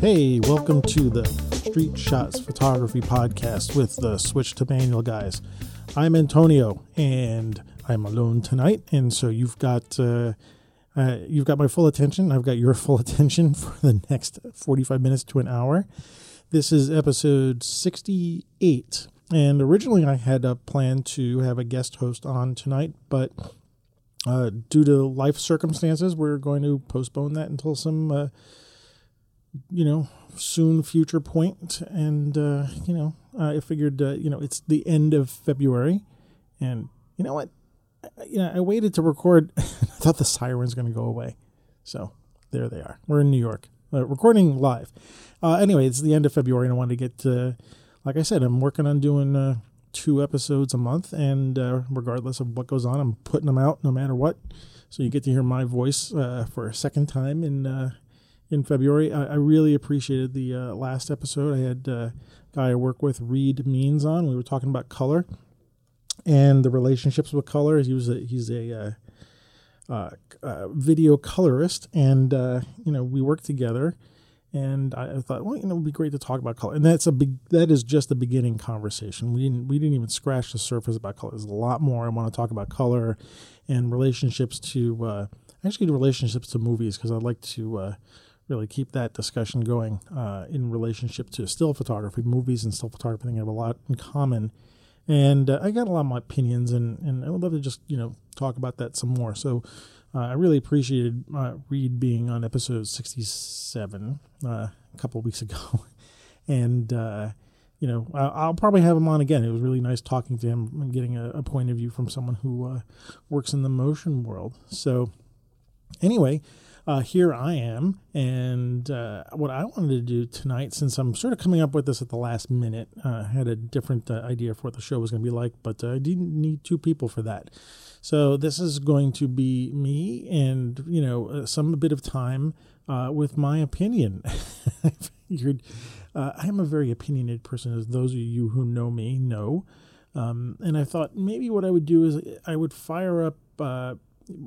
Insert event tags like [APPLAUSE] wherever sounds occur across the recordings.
Hey, welcome to the Street Shots Photography Podcast with the Switch to Manual guys. I'm Antonio, and I'm alone tonight, and so you've got uh, uh, you've got my full attention. I've got your [LAUGHS] full attention for the next 45 minutes to an hour. This is episode 68, and originally I had a plan to have a guest host on tonight, but uh, due to life circumstances, we're going to postpone that until some uh, you know, soon future point. And, uh, you know, I figured, uh, you know, it's the end of February. And you know what? I, you know, I waited to record. [LAUGHS] I thought the siren's going to go away. So there they are. We're in New York, uh, recording live. Uh, anyway, it's the end of February, and I wanted to get, uh, like I said, I'm working on doing uh, two episodes a month. And regardless of what goes on, I'm putting them out no matter what. So you get to hear my voice for a second time in in February. I, I really appreciated the uh, last episode. I had a guy I work with, Reed Means, on. We were talking about color and the relationships with color. He was a, he's a uh, uh, uh video colorist, and uh, you know we worked together. And I thought, well, you know, it would be great to talk about color. And that's a big, that is just the beginning conversation. We didn't, we didn't even scratch the surface about color. There's a lot more I want to talk about color and relationships to, uh, actually relationships to movies because I'd like to uh, really keep that discussion going uh, in relationship to still photography. Movies and still photography I think have a lot in common. And uh, I got a lot of my opinions, and, and I would love to just you know talk about that some more. So uh, I really appreciated uh, Reed being on episode sixty seven uh, a couple weeks ago, [LAUGHS] and uh, you know I'll probably have him on again. It was really nice talking to him and getting a, a point of view from someone who works in the motion world. So anyway uh, here I am. And uh, what I wanted to do tonight, since I'm sort of coming up with this at the last minute, uh, I had a different uh, idea for what the show was going to be like, but uh, I didn't need two people for that. So this is going to be me and, you know, uh, some bit of time with my opinion. [LAUGHS] I figured I'm a very opinionated person, as those of you who know me know. Um, and I thought maybe what I would do is I would fire up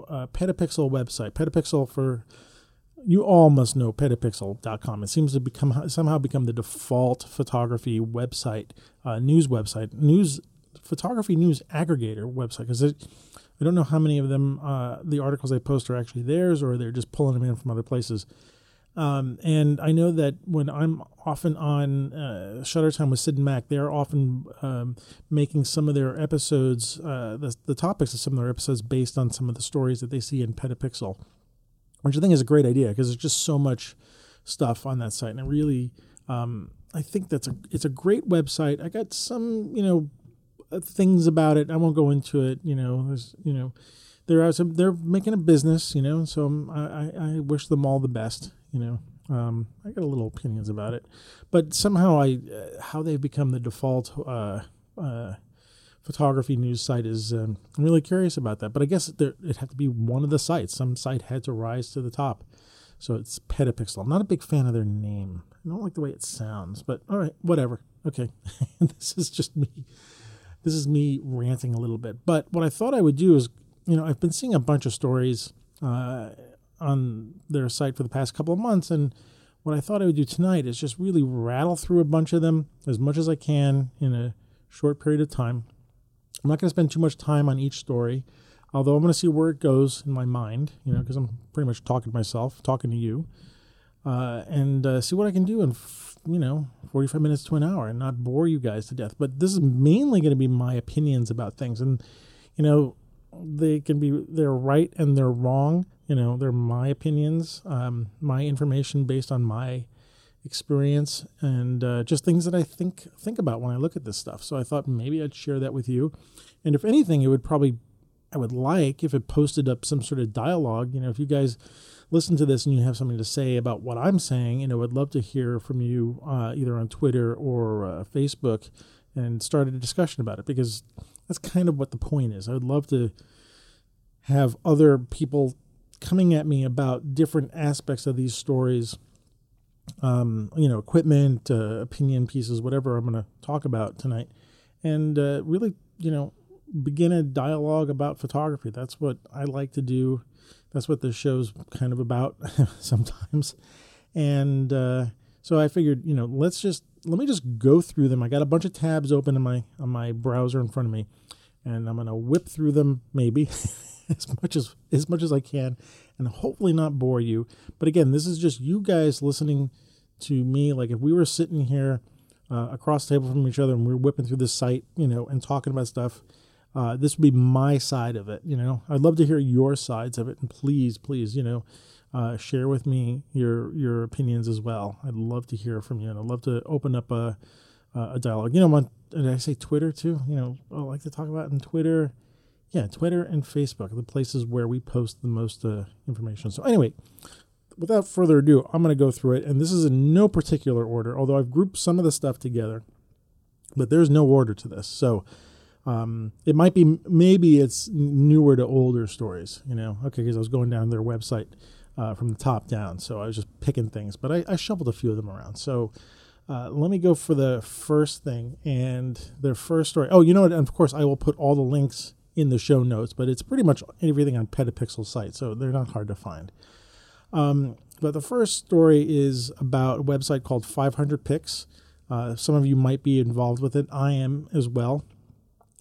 uh, Petapixel website. Petapixel for you all must know petapixel.com. It seems to become somehow become the default photography website, uh, news website, news photography news aggregator website because I don't know how many of them uh, the articles they post are actually theirs or they're just pulling them in from other places. Um, and I know that when I'm often on uh, Shutter Time with Sid and Mac, they're often um, making some of their episodes, uh, the, the topics of some of their episodes based on some of the stories that they see in Petapixel, which I think is a great idea because there's just so much stuff on that site. And it really, um, I think that's a, it's a great website. I got some, you know, uh, things about it. I won't go into it, you know, there's, you know, they're, they're making a business, you know, so I, I wish them all the best you know. Um, I got a little opinions about it, but somehow I uh, how they've become the default uh, uh, photography news site is um, I'm really curious about that. But I guess there, it had to be one of the sites. Some site had to rise to the top. So it's Petapixel. I'm not a big fan of their name. I don't like the way it sounds, but all right, whatever. Okay, [LAUGHS] this is just me. This is me ranting a little bit. But what I thought I would do is, you know, I've been seeing a bunch of stories. On their site for the past couple of months. And what I thought I would do tonight is just really rattle through a bunch of them as much as I can in a short period of time. I'm not going to spend too much time on each story, although I'm going to see where it goes in my mind, you know, because I'm pretty much talking to myself, talking to you, uh, and uh, see what I can do in, you know, 45 minutes to an hour and not bore you guys to death. But this is mainly going to be my opinions about things. And, you know, they can be, they're right and they're wrong you know they're my opinions um, my information based on my experience and uh, just things that i think think about when i look at this stuff. So i thought maybe i'd share that with you. And if anything it would probably i would like if it posted up some sort of dialogue. You know if you guys listen to this and you have something to say about what i'm saying you know i'd love to hear from you uh, either on twitter or uh, facebook and start a discussion about it because that's kind of what the point is i would love to have other people coming at me about different aspects of these stories, um, you know, equipment, uh, opinion pieces, whatever I'm going to talk about tonight, and uh, really, you know, begin a dialogue about photography. That's what I like to do. That's what this show's kind of about [LAUGHS] sometimes. And uh, So I figured, you know, let's just let me just go through them. I got a bunch of tabs open in my on my browser in front of me, and I'm gonna whip through them maybe [LAUGHS] as much as as much as I can, and hopefully not bore you. But again, this is just you guys listening to me. Like if we were sitting here uh, across the table from each other and we are whipping through this site, you know, and talking about stuff. Uh, this would be my side of it. You know, I'd love to hear your sides of it, and please, please, you know, uh, share with me your your opinions as well. I'd love to hear from you, and I'd love to open up a a dialogue. You know, on did I say Twitter too? You know, I like to talk about in Twitter. Yeah, Twitter and Facebook, the places where we post the most uh, information. So anyway, without further ado, I'm going to go through it, and this is in no particular order. Although I've grouped some of the stuff together, but there's no order to this. So um, it might be maybe it's newer to older stories. You know, okay, because I was going down their website uh, from the top down. So I was just picking things, but I, I shuffled a few of them around. So uh, let me go for the first thing and their first story. Oh, you know what? of course, I will put all the links in the show notes, but it's pretty much everything on Petapixel's site, so they're not hard to find. Um, but the first story is about a website called 500px. Uh, some of you might be involved with it. I am as well.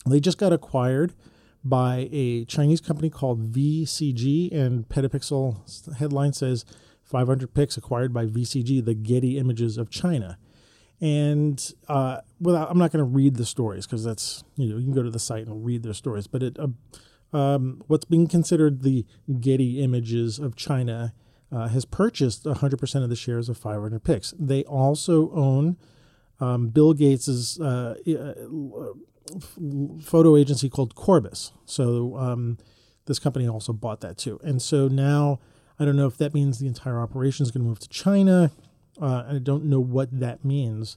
They just got acquired by a Chinese company called VCG, and Petapixel headline says 500px acquired by VCG, the Getty Images of China. And uh, without, I'm not going to read the stories because that's you know you can go to the site and read their stories. But it, uh, um, what's being considered the Getty Images of China uh, has purchased 100% of the shares of 500px. They also own um, Bill Gates's uh, uh, photo agency called Corbis. So um, this company also bought that too. And so now I don't know if that means the entire operation is going to move to China. Uh, I don't know what that means.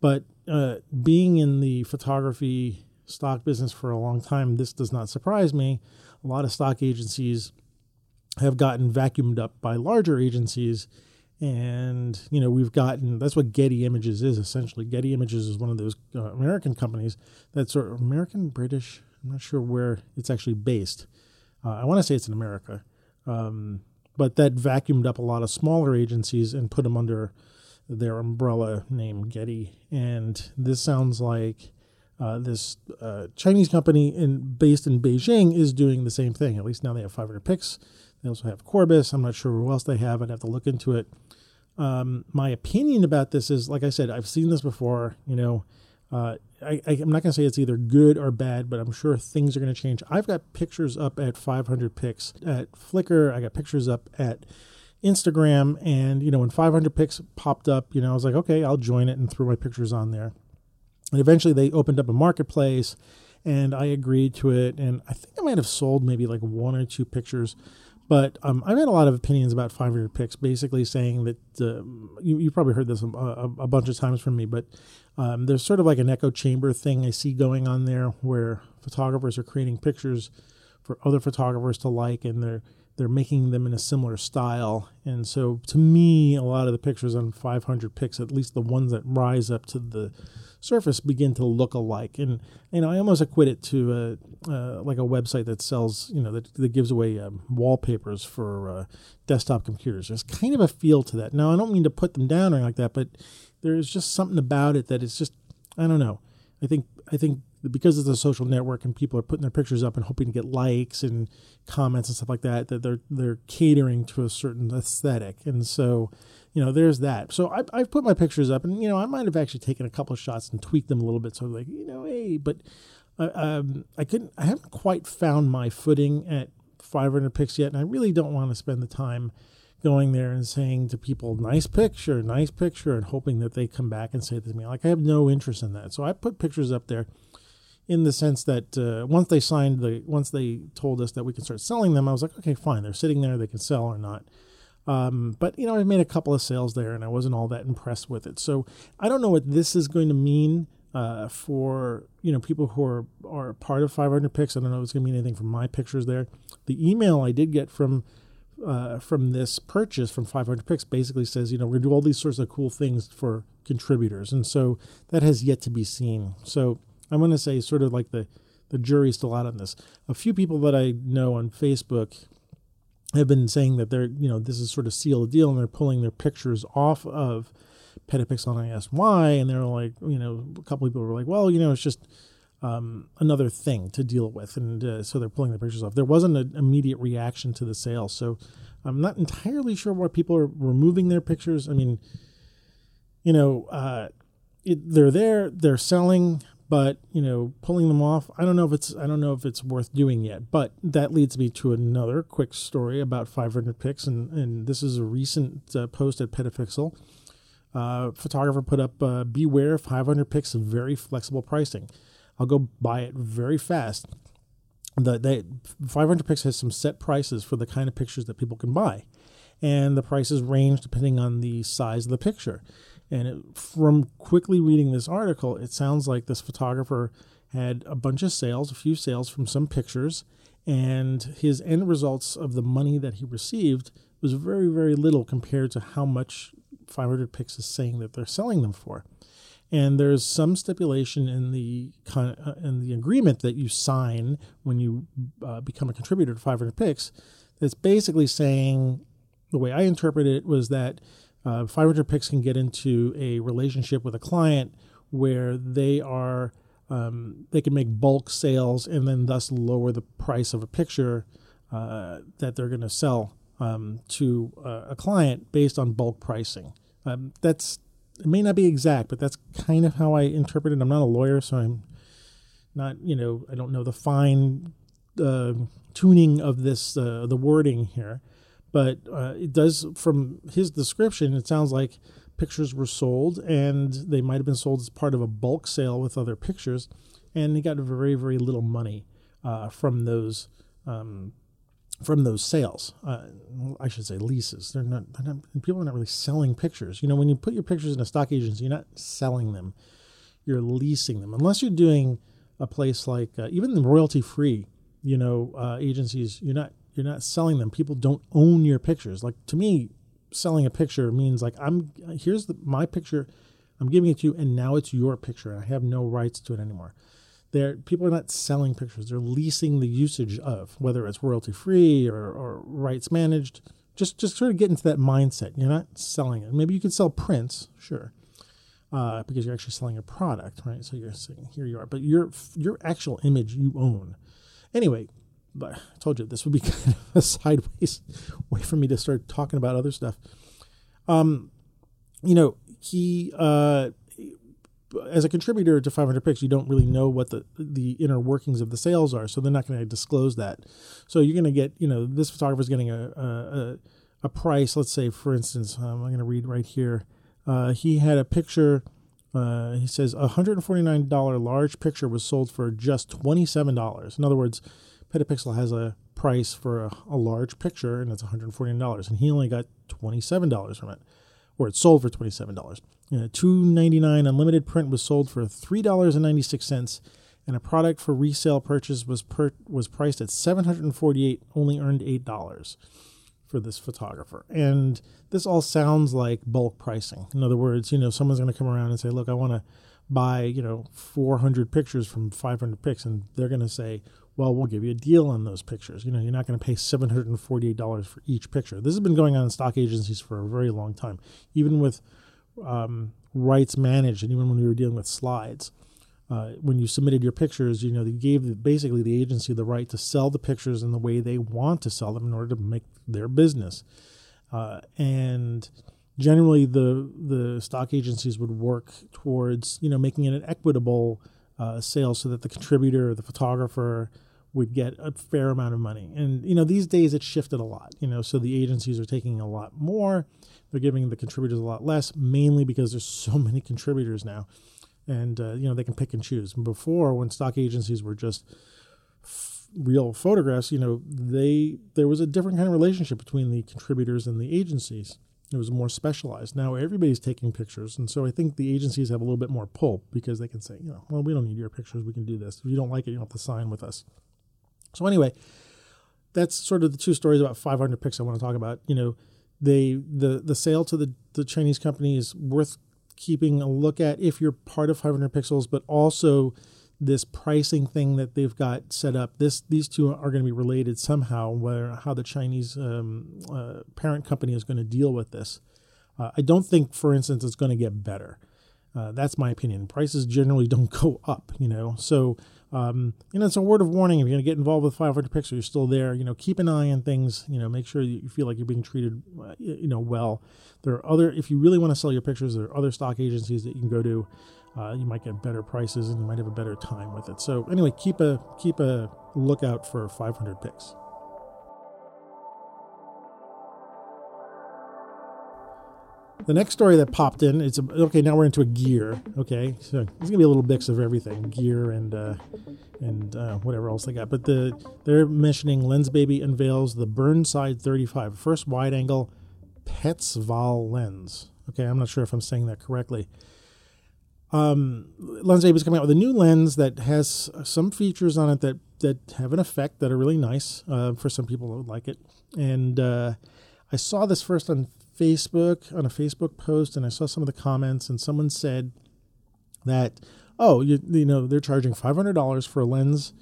But uh, being in the photography stock business for a long time, this does not surprise me. A lot of stock agencies have gotten vacuumed up by larger agencies and you know we've gotten that's what Getty Images is essentially. Getty Images is one of those uh, American companies that's sort of American British. I'm not sure where it's actually based. Uh, I want to say it's in America, um, but that vacuumed up a lot of smaller agencies and put them under their umbrella name Getty. And this sounds like uh, this uh, Chinese company in, based in Beijing is doing the same thing. At least now they have 500px. They also have Corbis. I'm not sure who else they have. I'd have to look into it. Um, my opinion about this is, like I said, I've seen this before. You know, uh, I, am not going to say it's either good or bad, but I'm sure things are going to change. I've got pictures up at 500px at Flickr. I got pictures up at Instagram, and you know, when 500px popped up, you know, I was like, okay, I'll join it and throw my pictures on there. And eventually, they opened up a marketplace, and I agreed to it. And I think I might have sold maybe like one or two pictures but um, I've had a lot of opinions about 500px, basically saying that uh, you, you probably heard this a, a, bunch of times from me, but um, there's sort of like an echo chamber thing I see going on there where photographers are creating pictures for other photographers to like and they're they're making them in a similar style. And so to me, a lot of the pictures on 500px, at least the ones that rise up to the surface begin to look alike. And you know, I almost equate it to a, uh, like a website that sells, you know, that, that gives away um, wallpapers for uh, desktop computers. There's kind of a feel to that. Now, I don't mean to put them down or anything like that, but there's just something about it that it's just, I don't know. I think I think because it's a social network and people are putting their pictures up and hoping to get likes and comments and stuff like that, that they're they're catering to a certain aesthetic. And so you know, there's that. So I, I've put my pictures up, and you know, I might have actually taken a couple of shots and tweaked them a little bit. So like, you know, hey, but uh, um, I couldn't. I haven't quite found my footing at 500px yet, and I really don't want to spend the time going there and saying to people, "Nice picture, nice picture," and hoping that they come back and say to me, like, I have no interest in that. So I put pictures up there in the sense that uh, once they signed the, once they told us that we can start selling them, I was like, okay, fine, they're sitting there, they can sell or not. Um, but you know, I made a couple of sales there, and I wasn't all that impressed with it. So I don't know what this is going to mean uh, for you know people who are are part of 500px. I don't know if it's going to mean anything from my pictures there. The email I did get from uh, from this purchase from 500px basically says you know we're gonna do all these sorts of cool things for contributors, and so that has yet to be seen. So I'm going to say sort of like the the jury's still out on this. A few people that I know on Facebook have been saying that they're, you know, this is sort of seal the deal and they're pulling their pictures off of Petapixel, and I asked why, and they're like, you know, a couple people were like, well, you know, it's just um, another thing to deal with, and uh, so they're pulling the pictures off. There wasn't an immediate reaction to the sale, so I'm not entirely sure why people are removing their pictures. I mean, you know, uh, it, they're there, they're selling, but you know, pulling them off, I don't know if it's I don't know if it's worth doing yet. But that leads me to another quick story about 500px, and and this is a recent uh, post at Petapixel. Uh, photographer put up, uh, beware 500px of very flexible pricing. I'll go buy it very fast. The, they, 500px has some set prices for the kind of pictures that people can buy. And the prices range depending on the size of the picture. And it, from quickly reading this article, it sounds like this photographer had a bunch of sales, a few sales from some pictures, and his end results of the money that he received was very, very little compared to how much 500px is saying that they're selling them for. And there's some stipulation in the uh, in the agreement that you sign when you uh, become a contributor to 500px that's basically saying the way I interpret it was that uh, 500px can get into a relationship with a client where they are um, they can make bulk sales and then thus lower the price of a picture uh, that they're going to sell um, to uh, a client based on bulk pricing. Um, that's it may not be exact, but that's kind of how I interpret it. I'm not a lawyer, so I'm not, you know, I don't know the fine uh, tuning of this, uh, the wording here. But uh, it does, from his description, it sounds like pictures were sold and they might have been sold as part of a bulk sale with other pictures. And he got very, very little money uh, from those um, from those sales. Uh, I should say leases. They're not, they're not, people are not really selling pictures. You know, when you put your pictures in a stock agency, you're not selling them. You're leasing them. Unless you're doing a place like uh, even the royalty free, you know, uh, agencies. You're not you're not selling them. People don't own your pictures. Like to me, selling a picture means like I'm here's the, my picture. I'm giving it to you, and now it's your picture. I have no rights to it anymore. They're, people are not selling pictures; they're leasing the usage of, whether it's royalty free or, or rights managed. Just just sort of get into that mindset. You're not selling it. Maybe you could sell prints, sure, uh, because you're actually selling a product, right? So you're saying here you are, but your your actual image you own. Anyway, but I told you this would be [LAUGHS] kind of a sideways way for me to start talking about other stuff. Um, you know, he uh, as a contributor to 500px, you don't really know what the the inner workings of the sales are, so they're not going to disclose that. So you're going to get, you know, this photographer is getting a, a, a price. Let's say, for instance, um, I'm going to read right here. Uh, he had a picture. Uh, he says a $149 large picture was sold for just $27. In other words, Petapixel has a price for a, a large picture, and it's $149, and he only got $27 from it or it sold for $27. Uh, Two ninety nine unlimited print was sold for $3.96, and a product for resale purchase was per, was priced at 748 only earned $8 for this photographer. And this all sounds like bulk pricing. In other words, you know, someone's going to come around and say, "Look, I want to buy, you know, 400 pictures from 500px," and they're going to say, well, we'll give you a deal on those pictures. You know, you're not going to pay $748 for each picture. This has been going on in stock agencies for a very long time, even with um, rights managed, and even when we were dealing with slides. Uh, when you submitted your pictures, you know, they gave basically the agency the right to sell the pictures in the way they want to sell them in order to make their business. Uh, and generally, the the stock agencies would work towards, you know, making it an equitable uh, sales so that the contributor, or the photographer, would get a fair amount of money. And you know, these days it's shifted a lot. You know, so the agencies are taking a lot more. They're giving the contributors a lot less, mainly because there's [LAUGHS] so many contributors now, and uh, you know they can pick and choose. Before, when stock agencies were just real photographs, you know, they there was a different kind of relationship between the contributors and the agencies. It was more specialized. Now everybody's taking pictures, and so I think the agencies have a little bit more pull because they can say, you know, well, we don't need your pictures. We can do this. If you don't like it, you don't have to sign with us. So anyway, that's sort of the two stories about 500px I want to talk about. You know, they the the sale to the the Chinese company is worth keeping a look at if you're part of 500 pixels, but also this pricing thing that they've got set up. This these two are going to be related somehow. Where how the Chinese um, uh, parent company is going to deal with this. Uh, I don't think, for instance, it's going to get better. Uh, that's my opinion. Prices generally [LAUGHS] don't go up, you know. So, um, you know, it's a word of warning. If you're going to get involved with 500 pixels, you're still there. You know, keep an eye on things. You know, make sure you feel like you're being treated, uh, you know, well. There are other. If you really want to sell your pictures, there are other stock agencies that you can go to. Uh, you might get better prices and you might have a better time with it. So anyway, keep a keep a lookout for 500px. The next story that popped in, it's a, okay. Now we're into a gear. Okay, so it's gonna be a little mix of everything, gear and uh, and uh, whatever else they got. But the they're mentioning Lensbaby unveils the Burnside 35, first wide-angle Petzval lens. Okay, I'm not sure if I'm saying that correctly. Um, Lensbaby is coming out with a new lens that has some features on it that that have an effect that are really nice uh, for some people who like it. And uh, I saw this first on Facebook on a Facebook post, and I saw some of the comments, and someone said that oh, you, you know, they're charging five hundred dollars for a lens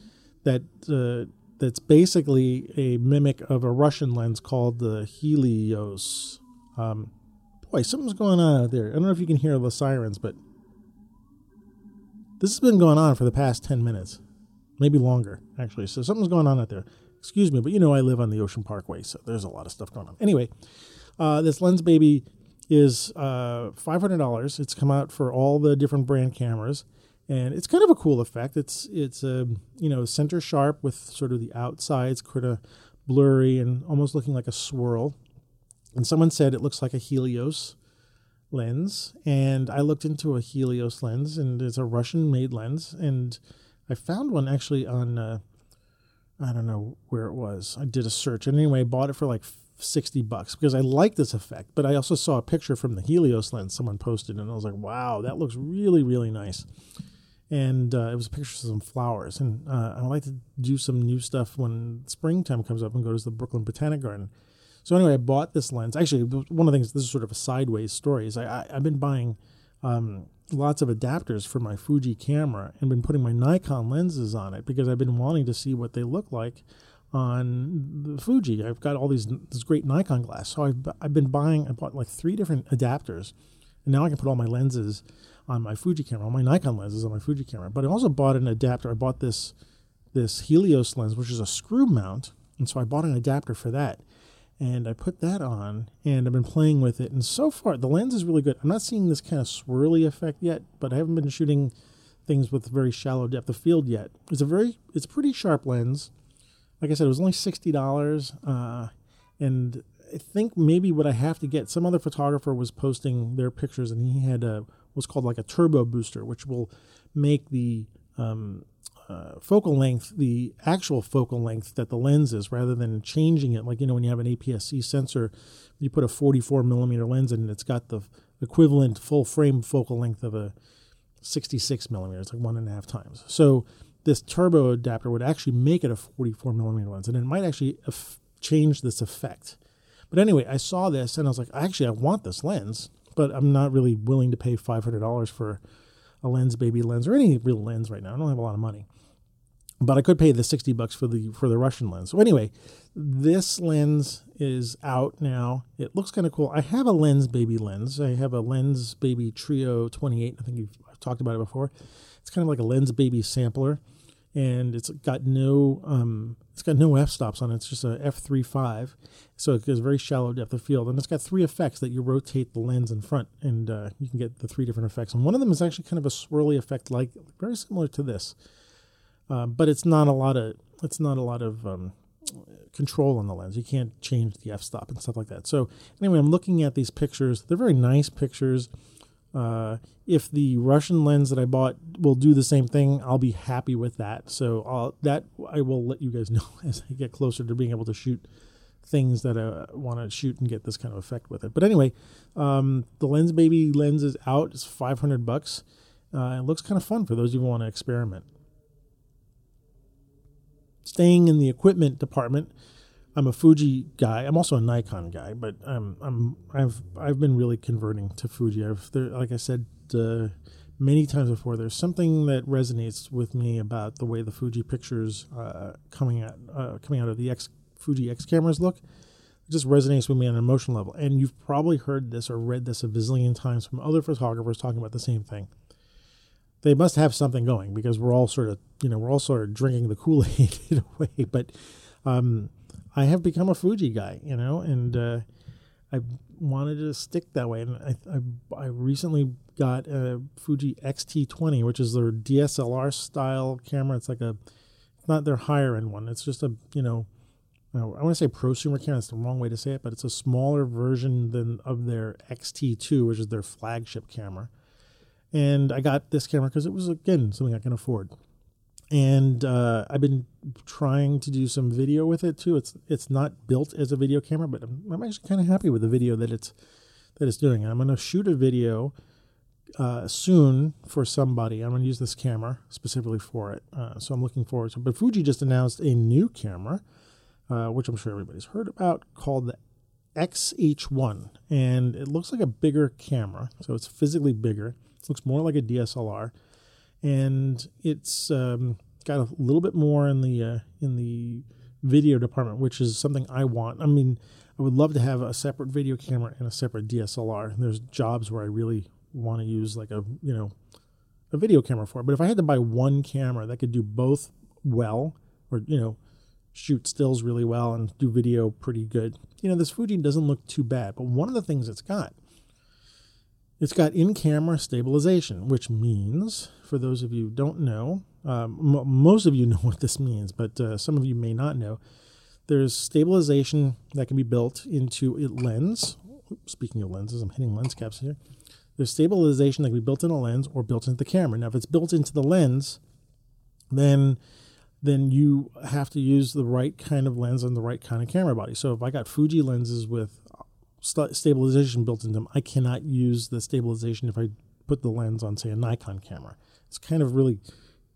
that uh, that's basically a mimic of a Russian lens called the Helios. Um, boy, something's going on out there. I don't know if you can hear the sirens, but this has been going on for the past ten minutes, maybe longer actually. So something's going on out there. Excuse me, but you know I live on the Ocean Parkway, so there's a lot of stuff going on. Anyway, uh, this Lensbaby is uh, $500. It's come out for all the different brand cameras, and it's kind of a cool effect. It's it's a um, you know center sharp with sort of the outsides kind of blurry and almost looking like a swirl. And someone said it looks like a Helios lens, and I looked into a Helios lens, and it's a Russian-made lens, and I found one actually on. Uh, I don't know where it was. I did a search. And anyway, I bought it for like 60 bucks because I like this effect. But I also saw a picture from the Helios lens someone posted, and I was like, wow, that looks really, really nice. And uh, it was a picture of some flowers. And uh, I like to do some new stuff when springtime comes up and go to the Brooklyn Botanic Garden. So anyway, I bought this lens. Actually, one of the things, this is sort of a sideways story, is I, I, have been buying um, lots of adapters for my Fuji camera and been putting my Nikon lenses on it because I've been wanting to see what they look like on the Fuji. I've got all these this great Nikon glass, so I've I've been buying. I bought like three different adapters, and now I can put all my lenses on my Fuji camera, all my Nikon lenses on my Fuji camera. But I also bought an adapter. I bought this this Helios lens, which is a screw mount, and so I bought an adapter for that. And I put that on, and I've been playing with it. And so far, the lens is really good. I'm not seeing this kind of swirly effect yet, but I haven't been shooting things with very shallow depth of field yet. It's a very, it's a pretty sharp lens like I said, it was only sixty dollars, uh, and I think maybe what I have to get. Some other photographer was posting their pictures, and he had a what's called like a turbo booster, which will make the um, uh, focal length the actual focal length that the lens is, rather than changing it. Like you know, when you have an APS-C sensor, you put a 44 millimeter lens in, and it's got the equivalent full frame focal length of a 66 millimeters, like one and a half times. So this turbo adapter would actually make it a 44 millimeter lens, and it might actually change this effect. But anyway, I saw this and I was like, actually, I want this lens, but I'm not really willing to pay $500 for a Lensbaby lens or any real lens right now. I don't have a lot of money, but I could pay the 60 bucks for the for the Russian lens. So anyway, this lens is out now. It looks kind of cool. I have a Lensbaby lens. I have a Lensbaby Trio 28. I think you've I've talked about it before. It's kind of like a Lensbaby sampler, and it's got no um, it's got no f stops on it. It's just a f3.5, so it gives very shallow depth of field, and it's got three effects that you rotate the lens in front, and uh, you can get the three different effects. And one of them is actually kind of a swirly effect, like very similar to this, uh, but it's not a lot of it's not a lot of um, control on the lens. You can't change the f stop and stuff like that. So anyway, I'm looking at these pictures. They're very nice pictures. Uh, if the Russian lens that I bought will do the same thing, I'll be happy with that. So I'll, that I will let you guys [LAUGHS] know as I get closer to being able to shoot things that I want to shoot and get this kind of effect with it. But anyway, um, the Lensbaby lens is out. It's 500 bucks. Uh, it looks kind of fun for those who want to experiment. Staying in the equipment department, I'm a Fuji guy. I'm also a Nikon guy, but I'm I'm I've I've been really converting to Fuji. I've there, like I said uh, many times before. There's something that resonates with me about the way the Fuji pictures uh, coming out uh, coming out of the X Fuji X cameras look. It just resonates with me on an emotional level. And you've probably heard this or read this a bazillion times from other photographers talking about the same thing. They must have something going because we're all sort of, you know, we're all sort of drinking the Kool Aid [LAUGHS] in a way. But um, I have become a Fuji guy, you know, and uh, I wanted to stick that way. And I, I, I recently got a Fuji X-T20, which is their DSLR style camera. It's like a, not their higher end one. It's just a, you know, I want to say prosumer camera. That's the wrong way to say it, but it's a smaller version than of their X-T2, which is their flagship camera. And I got this camera because it was again something I can afford and uh, I've been trying to do some video with it too. It's it's not built as a video camera, but I'm, I'm actually kind of happy with the video that it's that it's doing. I'm going to shoot a video uh, soon for somebody. I'm going to use this camera specifically for it, uh, so I'm looking forward to. it. But Fuji just announced a new camera, uh, which I'm sure everybody's heard about, called the XH1, and it looks like a bigger camera, so it's physically bigger. It looks more like a DSLR and it's um, got a little bit more in the uh, in the video department, which is something I want. I mean, I would love to have a separate video camera and a separate DSLR. There's jobs where I really want to use like a you know a video camera for it. But if I had to buy one camera that could do both well, or you know shoot stills really well and do video pretty good, you know this Fuji doesn't look too bad. But one of the things it's got it's got in-camera stabilization, which means, for those of you who don't know, um, m- most of you [LAUGHS] know what this means, but uh, some of you may not know. There's stabilization that can be built into a lens. Speaking of lenses, I'm hitting lens caps here. There's stabilization that can be built in a lens or built into the camera. Now, if it's built into the lens, then then you have to use the right kind of lens and the right kind of camera body. So if I got Fuji lenses with st- stabilization built into them. I cannot use the stabilization if I put the lens on, say, a Nikon camera. It's kind of really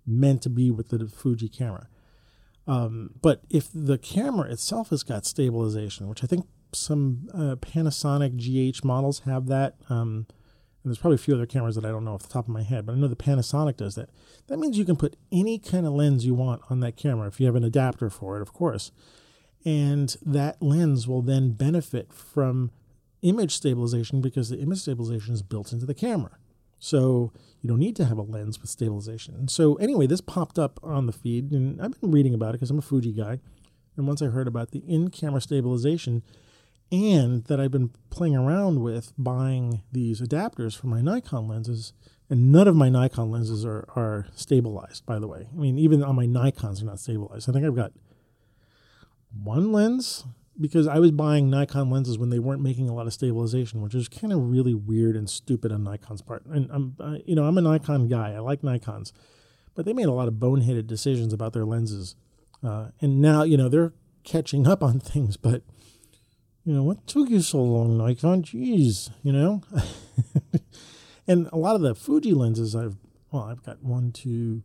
meant to be with the Fuji camera. Um, but if the camera itself has got stabilization, which I think some uh, Panasonic GH models have that, um, and there's probably a few other cameras that I don't know off the top of my head, but I know the Panasonic does that. That means you can put any kind of lens you want on that camera if you have an adapter for it, of course and that lens will then benefit from image stabilization because the image stabilization is built into the camera. So you don't need to have a lens with stabilization. And so anyway, this popped up on the feed, and I've been reading about it because I'm a Fuji guy. And once I heard about the in-camera stabilization, and that I've been playing around with buying these adapters for my Nikon lenses, and none of my Nikon lenses are, are stabilized, by the way. I mean, even on my Nikons are not stabilized. I think I've got one lens because I was buying Nikon lenses when they weren't making a lot of stabilization, which is kind of really weird and stupid on Nikon's part. And I'm, I, you know, I'm a Nikon guy. I like Nikons, but they made a lot of boneheaded decisions about their lenses. Uh, and now, you know, they're catching up on [LAUGHS] things. But you know, what took you so long, Nikon? Jeez, you know. [LAUGHS] and a lot of the Fuji lenses, I've well, I've got one, two,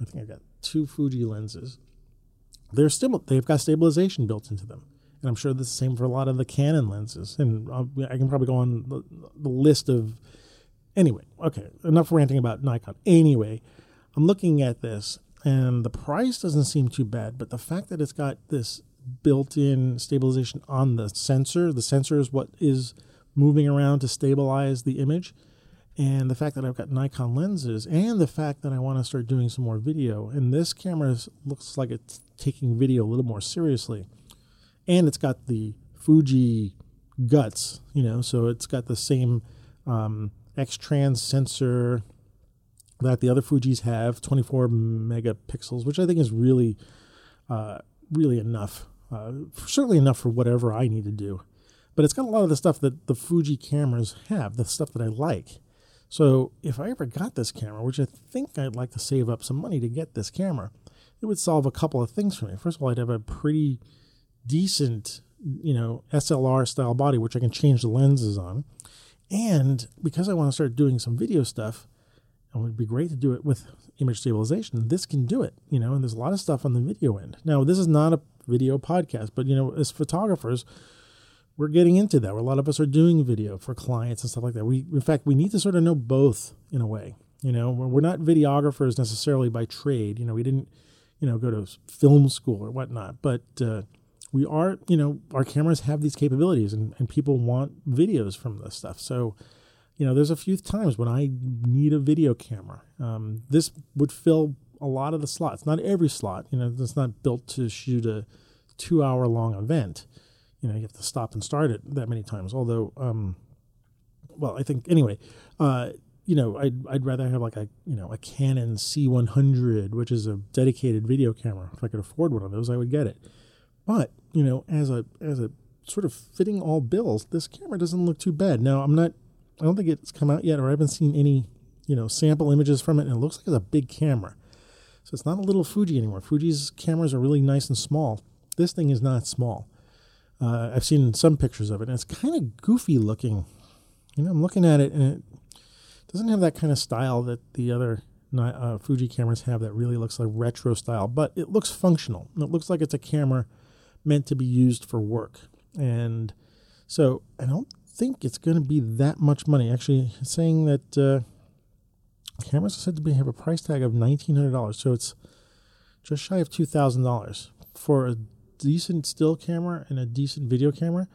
I think I've got two Fuji lenses they're still they've got stabilization built into them. And I'm sure that's the same for a lot of the Canon lenses. And i can probably go on the, the list of. Anyway, okay, enough ranting about Nikon. Anyway, I'm looking at this, and the price doesn't seem too bad, but the fact that it's got this built-in stabilization on the sensor, the sensor is what is moving around to stabilize the image and the fact that I've got Nikon lenses, and the fact that I want to start doing some more video. And this camera looks like it's taking video a little more seriously, and it's got the Fuji guts, you know, so it's got the same um, X-Trans sensor that the other Fuji's have, 24 megapixels, which I think is really, uh, really enough. Uh, certainly enough for whatever I need to do. But it's got a lot of the stuff that the Fuji cameras have, the stuff that I like. So if I ever got this camera, which I think I'd like to save up some money to get this camera, it would solve a couple of things for me. First of all, I'd have a pretty decent, you know, SLR style body, which I can change the lenses on. And because I want to start doing some video stuff, it would be great to do it with image stabilization. This can do it, you know, and there's a lot of stuff on the video end. Now, this is not a video podcast, but, you know, as photographers, we're getting into that. Where a lot of us are doing video for clients and stuff like that. We, in fact, we need to sort of know both in a way. You know, we're not videographers necessarily by trade. You know, we didn't, you know, go to film school or whatnot, but uh, we are, you know, our cameras have these capabilities and, and people want videos from this stuff. So, you know, there's a few times when I need a video camera. Um, this would fill a lot of the slots, not every slot. You know, it's not built to shoot a two hour long event. You know, you have to stop and start it that many times. Although, um, well, I think anyway, uh, you know, I'd, I'd rather have like a, you know, a Canon C100, which is a dedicated video camera. If I could afford one of those, I would get it. But, you know, as a, as a sort of fitting all bills, this camera doesn't look too bad. Now, I'm not, I don't think it's come out yet, or I haven't seen any, you know, sample images from it, and it looks like it's a big camera. So it's not a little Fuji anymore. Fuji's cameras are really nice and small. This thing is not small. Uh, I've seen some pictures of it, and it's kind of goofy looking. You know, I'm looking at it, and it doesn't have that kind of style that the other uh, Fuji cameras have that really looks like retro style, but it looks functional. It looks like it's a camera meant to be used for work. And so I don't think it's going to be that much money. Actually, saying that uh, cameras are said to be, have a price tag of $1,900. So it's just shy of $2,000 for a decent still camera and a decent video camera.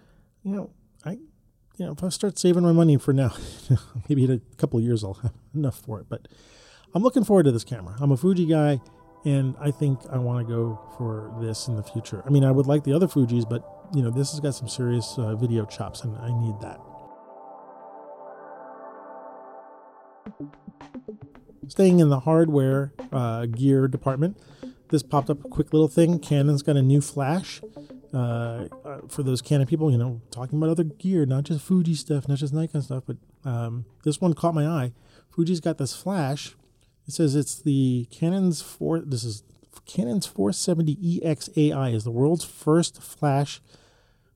You know, I you know, if I start saving my money for now, [LAUGHS] maybe in a couple years I'll have [LAUGHS] enough for it. But I'm looking forward to this camera. I'm a Fuji guy, and I think I want to go for this in the future. I mean, I would like the other Fujis, but you know, this has got some serious uh, video chops, and I need that. Staying in the hardware uh, gear department, this popped up a quick little thing. Canon's got a new flash. Uh, uh, for those Canon people, you know, talking about other gear, not just Fuji stuff, not just Nikon stuff, but um, this one caught my eye. Fuji's got this flash. It says it's the Canon's four. This is Canon's 470 EXAI is the world's first flash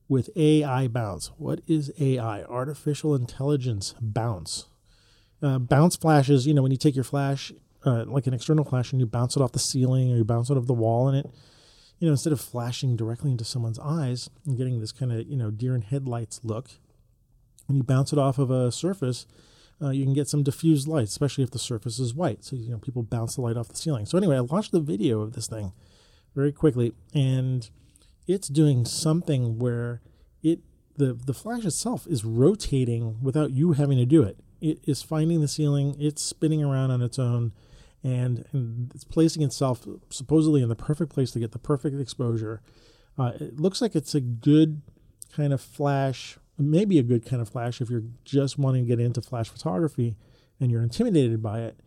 with AI bounce. What is AI? Artificial intelligence bounce. Uh, bounce flashes. You know, when you take your flash, uh, like an external flash, and you bounce it off the ceiling or you bounce it off the wall, and it you know, instead of flashing directly into someone's eyes and getting this kind of, you know, deer in headlights look, when you bounce it off of a surface, uh, you can get some diffused light, especially if the surface is white. So, you know, people bounce the light off the ceiling. So, anyway, I launched the video of this thing very quickly, and it's doing something where it the, the flash itself is rotating without you having to do it. It is finding the ceiling, it's spinning around on its own and, and it's placing itself supposedly in the perfect place to get the perfect exposure. Uh, it looks like it's a good kind of flash, maybe a good kind of flash if you're just wanting to get into flash photography and you're intimidated by it.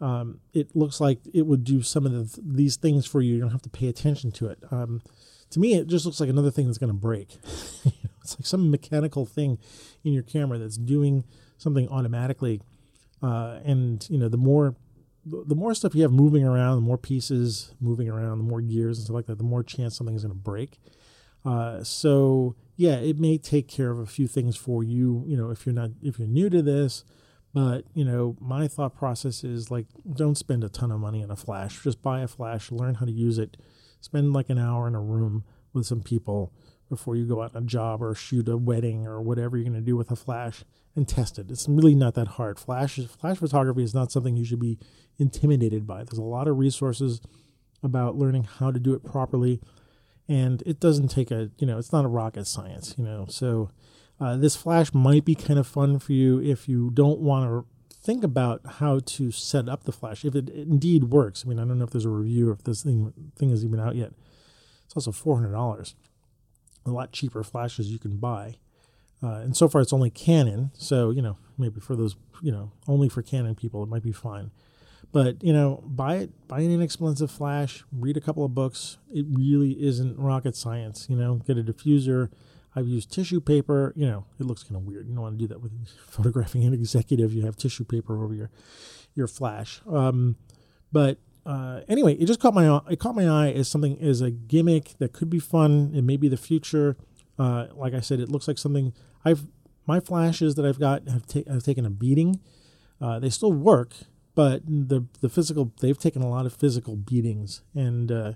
Um, it looks like it would do some of the, these things for you. You don't have to pay attention to it. Um, to me, it just looks like another thing that's going to break. [LAUGHS] it's like some mechanical thing in your camera that's doing something automatically. Uh, and you know, the more the more stuff you have moving around, the more pieces moving around, the more gears and stuff like that, the more chance something is going to break. Uh, so yeah, it may take care of a few things for you. You know, if you're not if you're new to this, but you know, my thought process is like, don't spend a ton of money on a flash. Just buy a flash, learn how to use it, spend like an hour in a room with some people before you go out on a job or shoot a wedding or whatever you're going to do with a flash and test it. It's really not that hard. Flash flash photography is not something you should be intimidated by. There's a lot of resources about learning how to do it properly, and it doesn't take a you know it's not a rocket science you know. So uh, this flash might be kind of fun for you if you don't want to think about how to set up the flash if it indeed works. I mean, I don't know if there's a review if this thing thing is even out yet. It's also four hundred dollars. A lot cheaper flashes you can buy. Uh, and so far, it's only Canon, so you know maybe for those you know only for Canon people, it might be fine. But you know, buy it, buy an inexpensive flash, read a couple of books. It really isn't rocket science. You know, get a diffuser. I've used tissue paper. You know, it looks kind of weird. You don't want to do that with [LAUGHS] photographing an executive. You have tissue paper over your your flash. Um, but uh, anyway, it just caught my. It caught my eye as something as a gimmick that could be fun. It may be the future. Uh, like I said, it looks like something I've my flashes that I've got have, ta- have taken a beating. Uh, they still work, but the the physical they've taken a lot of physical beatings and uh,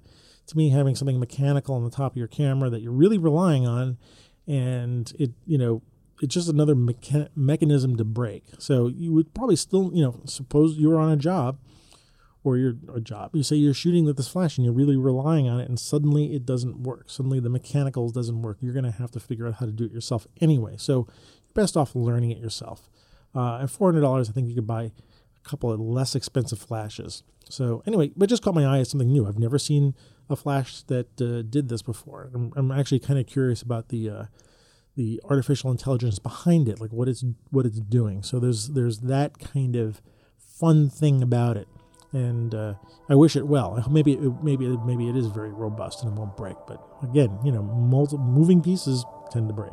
to me having something mechanical on the top of your camera that you're really relying on and it you know it's just another mechanism to break so you would probably still you know suppose you were on a job or your a job. You say you're shooting with this flash and you're really relying on it, and suddenly it doesn't work. Suddenly the mechanicals doesn't work. You're going to have to figure out how to do it yourself anyway. So you're best off learning it yourself. Uh, at four hundred dollars, I think you could buy a couple of less expensive flashes. So anyway, but just caught my eye as something new. I've never seen a flash that uh, did this before. I'm, I'm actually kind of curious about the uh, the artificial intelligence behind it, like what it's what it's doing. So there's there's that kind of fun thing about it and uh, I wish it well. Maybe it, maybe maybe it is very robust and it won't break. But again, you know, multi- moving pieces tend to break.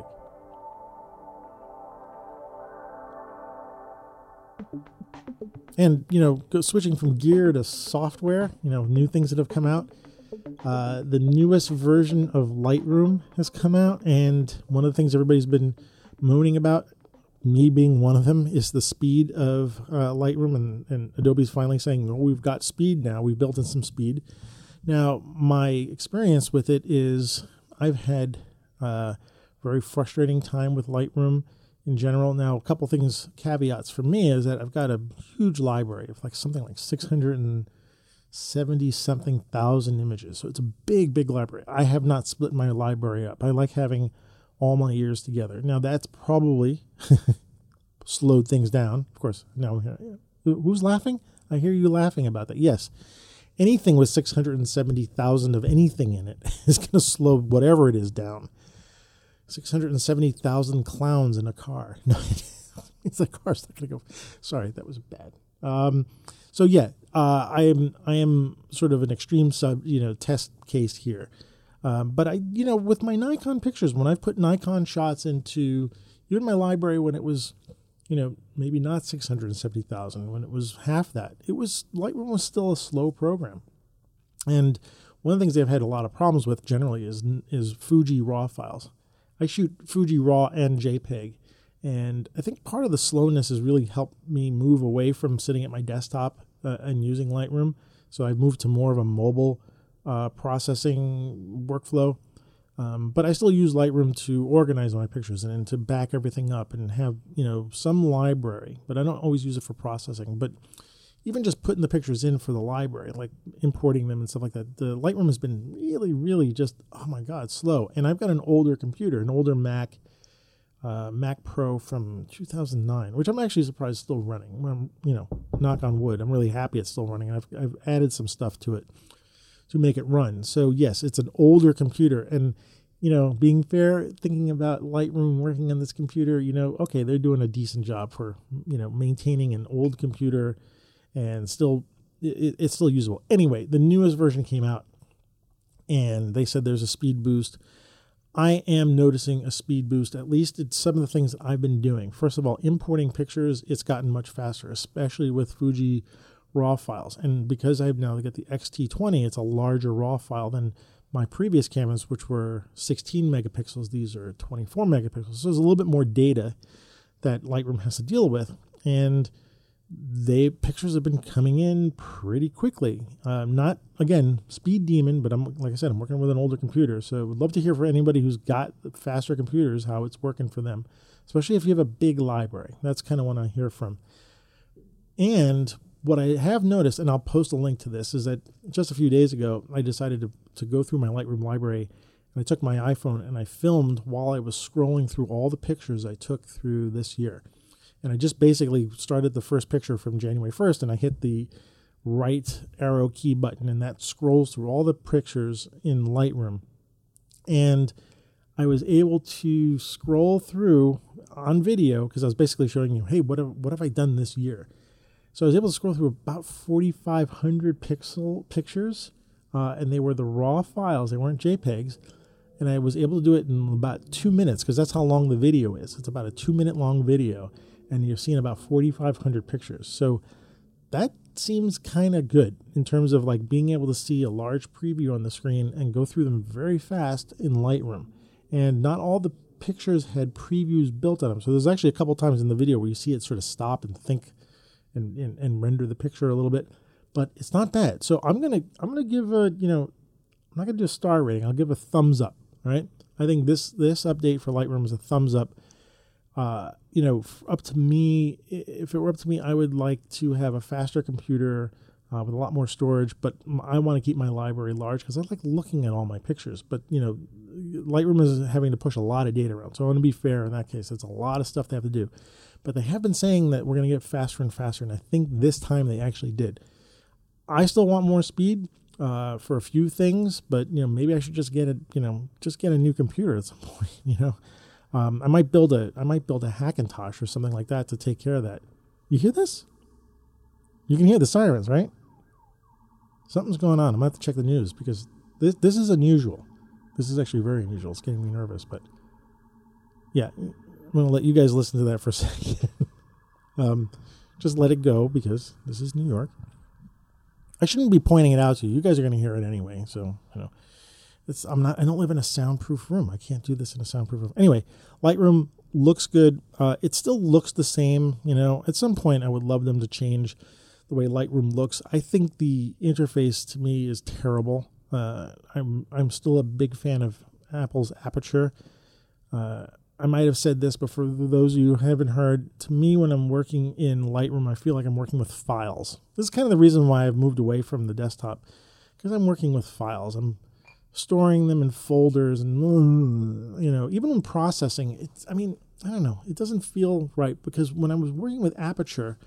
And you know, switching from gear to software, you know, new things that have come out. Uh, the newest version of Lightroom has come out, and one of the things everybody's been moaning about me being one of them, is the speed of uh, Lightroom, and, and Adobe's finally saying, oh, we've got speed now. We've built in some speed. Now, my experience with it is I've had a uh, very frustrating time with Lightroom in general. Now, a couple things, caveats for me is that I've got a huge library of like something like 670 something thousand images. So it's a big, big library. I have not split my library up. I like having all my years together. Now that's probably [LAUGHS] slowed things down. Of course, now who's laughing? I hear you laughing about that. Yes, anything with 670,000 of anything in it [LAUGHS] is going to slow whatever it is down. 670,000 clowns in a car. [LAUGHS] No, it's a car's not going to go. Sorry, that was bad. Um, so yeah, uh, I am I am sort of an extreme sub you know test case here. Um, but I, you know, with my Nikon pictures, when I've put Nikon shots into even my library when it was, you know, maybe not 670,000, when it was half that, it was Lightroom was still a slow program. And one of the things they've had a lot of problems with generally is is Fuji RAW files. I shoot Fuji RAW and JPEG, and I think part of the slowness has really helped me move away from sitting at my desktop uh, and using Lightroom. So I've moved to more of a mobile uh, processing workflow. Um, but I still use Lightroom to organize my pictures and, and, to back everything up and have you know some library. But I don't always use it for processing. But even just putting the pictures in for the library, like importing them and stuff like that, the Lightroom has been really, really just oh my god, slow. And I've got an older computer, an older Mac, uh, Mac Pro from 2009, which I'm actually surprised is still running. I'm, you know, knock on wood, I'm really happy it's still running. I've I've added some stuff to it to make it run. So yes, it's an older computer and you know, being fair, thinking about Lightroom working on this computer, you know, okay, they're doing a decent job for, you know, maintaining an old computer and still it, it's still usable. Anyway, the newest version came out and they said there's a speed boost. I am noticing a speed boost. At least it's some of the things that I've been doing. First of all, importing pictures, it's gotten much faster, especially with Fuji RAW files. And because I've now got the X-T20, it's a larger RAW file than my previous cameras, which were 16 megapixels. These are 24 megapixels. So there's a little bit more data that Lightroom has to deal with. And they pictures have been coming in pretty quickly. Um, not again speed demon, but I'm like I said, I'm working with an older computer, so I would love to hear from anybody who's got faster computers how it's working for them, especially if you have a big library. That's kind of what I hear from. And what I have noticed, and I'll post a link to this, is that just a few days ago, I decided to, to go through my Lightroom library and I took my iPhone and I filmed while I was scrolling through all the pictures I took through this year. And I just basically started the first picture from January 1st and I hit the right arrow key button and that scrolls through all the pictures in Lightroom. And I was able to scroll through on video because I was basically showing you, hey, what have, what have I done this year? So I was able to scroll through about 4,500 pixel pictures, uh, and they were the raw files. They weren't JPEGs, and I was able to do it in about two minutes because that's how long the video is. It's about a two-minute long video, and you're seeing about 4,500 pictures. So that seems kind of good in terms of like being able to see a large preview on the screen and go through them very fast in Lightroom. And not all the pictures had previews built on them. So there's actually a couple times in the video where you see it sort of stop and think and, and, and render the picture a little bit. But it's not bad. So I'm gonna I'm gonna give a you know I'm not gonna do a star rating. I'll give a thumbs up. Right. I think this this update for Lightroom is a thumbs up. Uh, you know, up to me, if it were up to me, I would like to have a faster computer, uh, with a lot more storage. But I want to keep my library large because I like looking at all my pictures. But you know, Lightroom is having to push a lot of data around. So I want to be fair in that case. It's a lot of stuff they have to do. But they have been saying that we're going to get faster and faster, and I think this time they actually did. I still want more speed uh, for a few things, but you know maybe I should just get a you know just get a new computer at some [LAUGHS] point. You know, um, I might build a I might build a Hackintosh or something like that to take care of that. You hear this? You can hear the sirens, right? Something's going on. I'm gonna have to check the news because this this is unusual. This is actually very unusual. It's getting me nervous, but yeah, I'm gonna let you guys listen to that for a [LAUGHS] second. um, just let it go because this is New York. I shouldn't be pointing it out to you. You guys are going to hear it anyway. So, you know, it's, I'm not, I don't live in a soundproof room. I can't do this in a soundproof room. Anyway, Lightroom looks good. Uh, it still looks the same. You know, at some point, I would love them to change the way Lightroom looks. I think the interface to me is terrible. Uh, I'm, I'm still a big fan of Apple's Aperture. Uh, I might have said this, but for those of you who haven't heard, to me, when I'm working in Lightroom, I feel like I'm working with files. This is kind of the reason why I've moved away from the desktop, because I'm working with files. I'm storing them in folders, and you know, even when processing, it's. I mean, I don't know. It doesn't feel right because when I was working with Aperture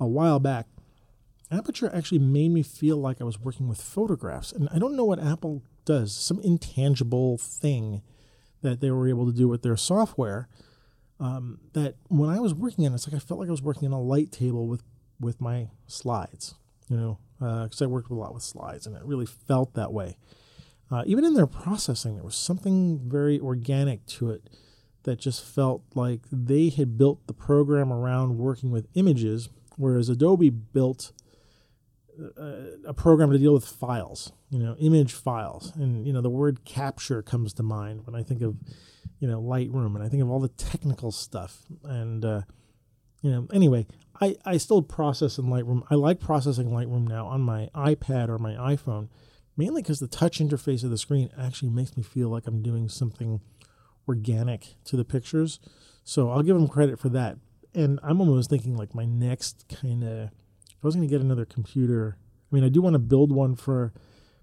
a while back, Aperture actually made me feel like I was working with photographs, and I don't know what Apple does. Some intangible thing that they were able to do with their software. Um, that when I was working it, it's like I felt like I was working on a light table with with my slides, you know, because uh, I worked a lot with slides, and it really felt that way. Uh, even in their processing, there was something very organic to it that just felt like they had built the program around working with images, whereas Adobe built a, program to deal with files, you know, image files. And, you know, the word capture comes to mind when I think of, you know, Lightroom and I think of all the technical stuff. And, uh, you know, anyway, I, I still process in Lightroom. I like processing Lightroom now on my iPad or my iPhone, mainly because the touch interface of the screen actually makes me feel like I'm doing something organic to the pictures. So I'll give them credit for that. And I'm almost thinking like my next kind of I was going to get another computer, I mean, I do want to build one for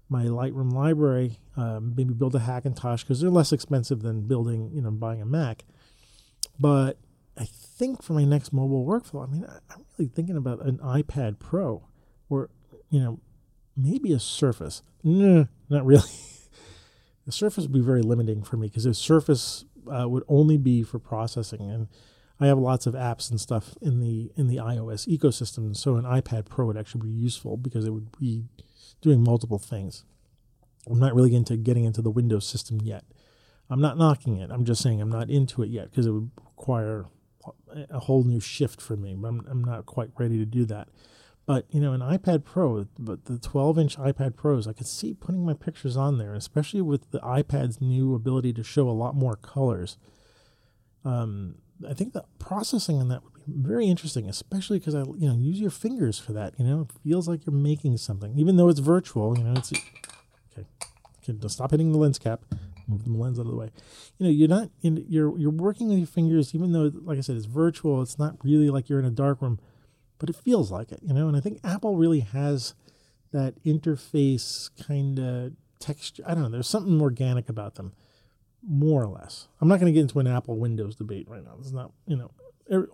my Lightroom library, um, maybe build a Hackintosh because they're less expensive than building, you know, buying a Mac. But I think for my next mobile workflow, I mean, I'm really thinking about an iPad Pro or, you know, maybe a Surface. No, not really. [LAUGHS] the Surface would be very limiting for me because the Surface uh, would only be for processing. And I have lots of apps and stuff in the in the iOS ecosystem, so an iPad Pro would actually be useful because it would be doing multiple things. I'm not really into getting into the Windows system yet. I'm not knocking it. I'm just saying I'm not into it yet because it would require a whole new shift for me. I'm, I'm not quite ready to do that. But you know, an iPad Pro, but the 12-inch iPad Pros, I could see putting my pictures on there, especially with the iPad's new ability to show a lot more colors. Um, I think the processing in that would very interesting, especially because I, you know, use your fingers for that. You know, it feels like you're making something, even though it's virtual. You know, it's okay. okay stop hitting the lens cap. Move the lens out of the way. You know, you're not. You're you're working with your fingers, even though, like I said, it's virtual. It's not really like you're in a dark room, but it feels like it. You know, and I think Apple really has that interface kind of texture. I don't know. There's something organic about them more or less. I'm not going to get into an Apple Windows debate right now. It's not, you know,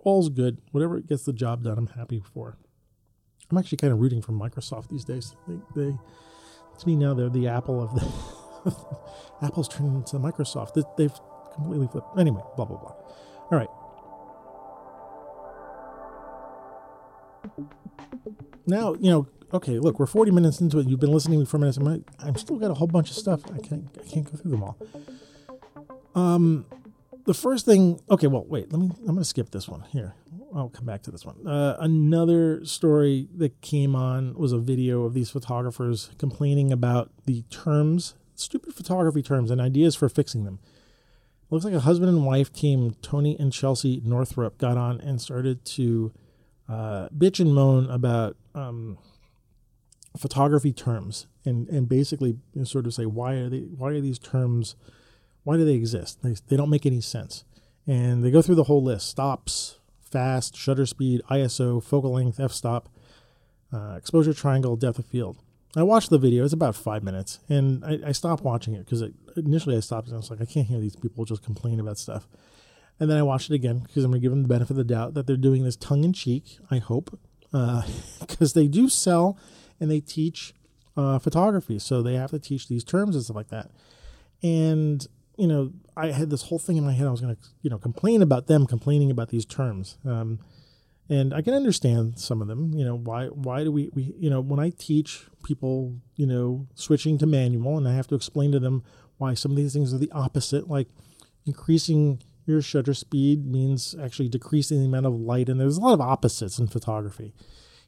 all's good. Whatever gets the job done, I'm happy for. I'm actually kind of rooting for Microsoft these days. They, they to me now, they're the Apple of the. [LAUGHS] Apple's turning into Microsoft. They, have completely flipped. Anyway, blah blah blah. All right. Now you know. Okay, look, we're 40 minutes into it. You've been listening to me for minutes. I'm, I'm still got a whole bunch of stuff. I can't. I can't go through them all. Um, the first thing, okay, well, wait, let me, I'm going to skip this one here. I'll come back to this one. Uh, another story that came on was a video of these photographers complaining about the terms, stupid photography terms, and ideas for fixing them. It looks like a husband and wife team, Tony and Chelsea Northrup, got on and started to uh, bitch and moan about um, photography terms and, and basically you know, sort of say, why are, they, why are these terms why do they exist? They, they don't make any sense. And they go through the whole list stops, fast, shutter speed, ISO, focal length, f stop. uh, exposure triangle, depth of field. I watched the video. It's about five minutes, and I, I stopped watching it because initially I stopped and I was like, I can't hear these people just complain about stuff. And then I watched it again because I'm going to give them the benefit of the doubt that they're doing this tongue in cheek. I hope because uh, [LAUGHS] they do sell and they teach uh, photography, so they have to teach these terms and stuff like that. And you know, I had this whole thing in my head. I was going to you know complain about them complaining about these terms. Um, and I can understand some of them. You know, why why do we we you know when I teach people you know switching to manual, and I have to explain to them why some of these things are the opposite, like increasing your shutter speed means actually decreasing the amount of light, and there's a lot of opposites in photography.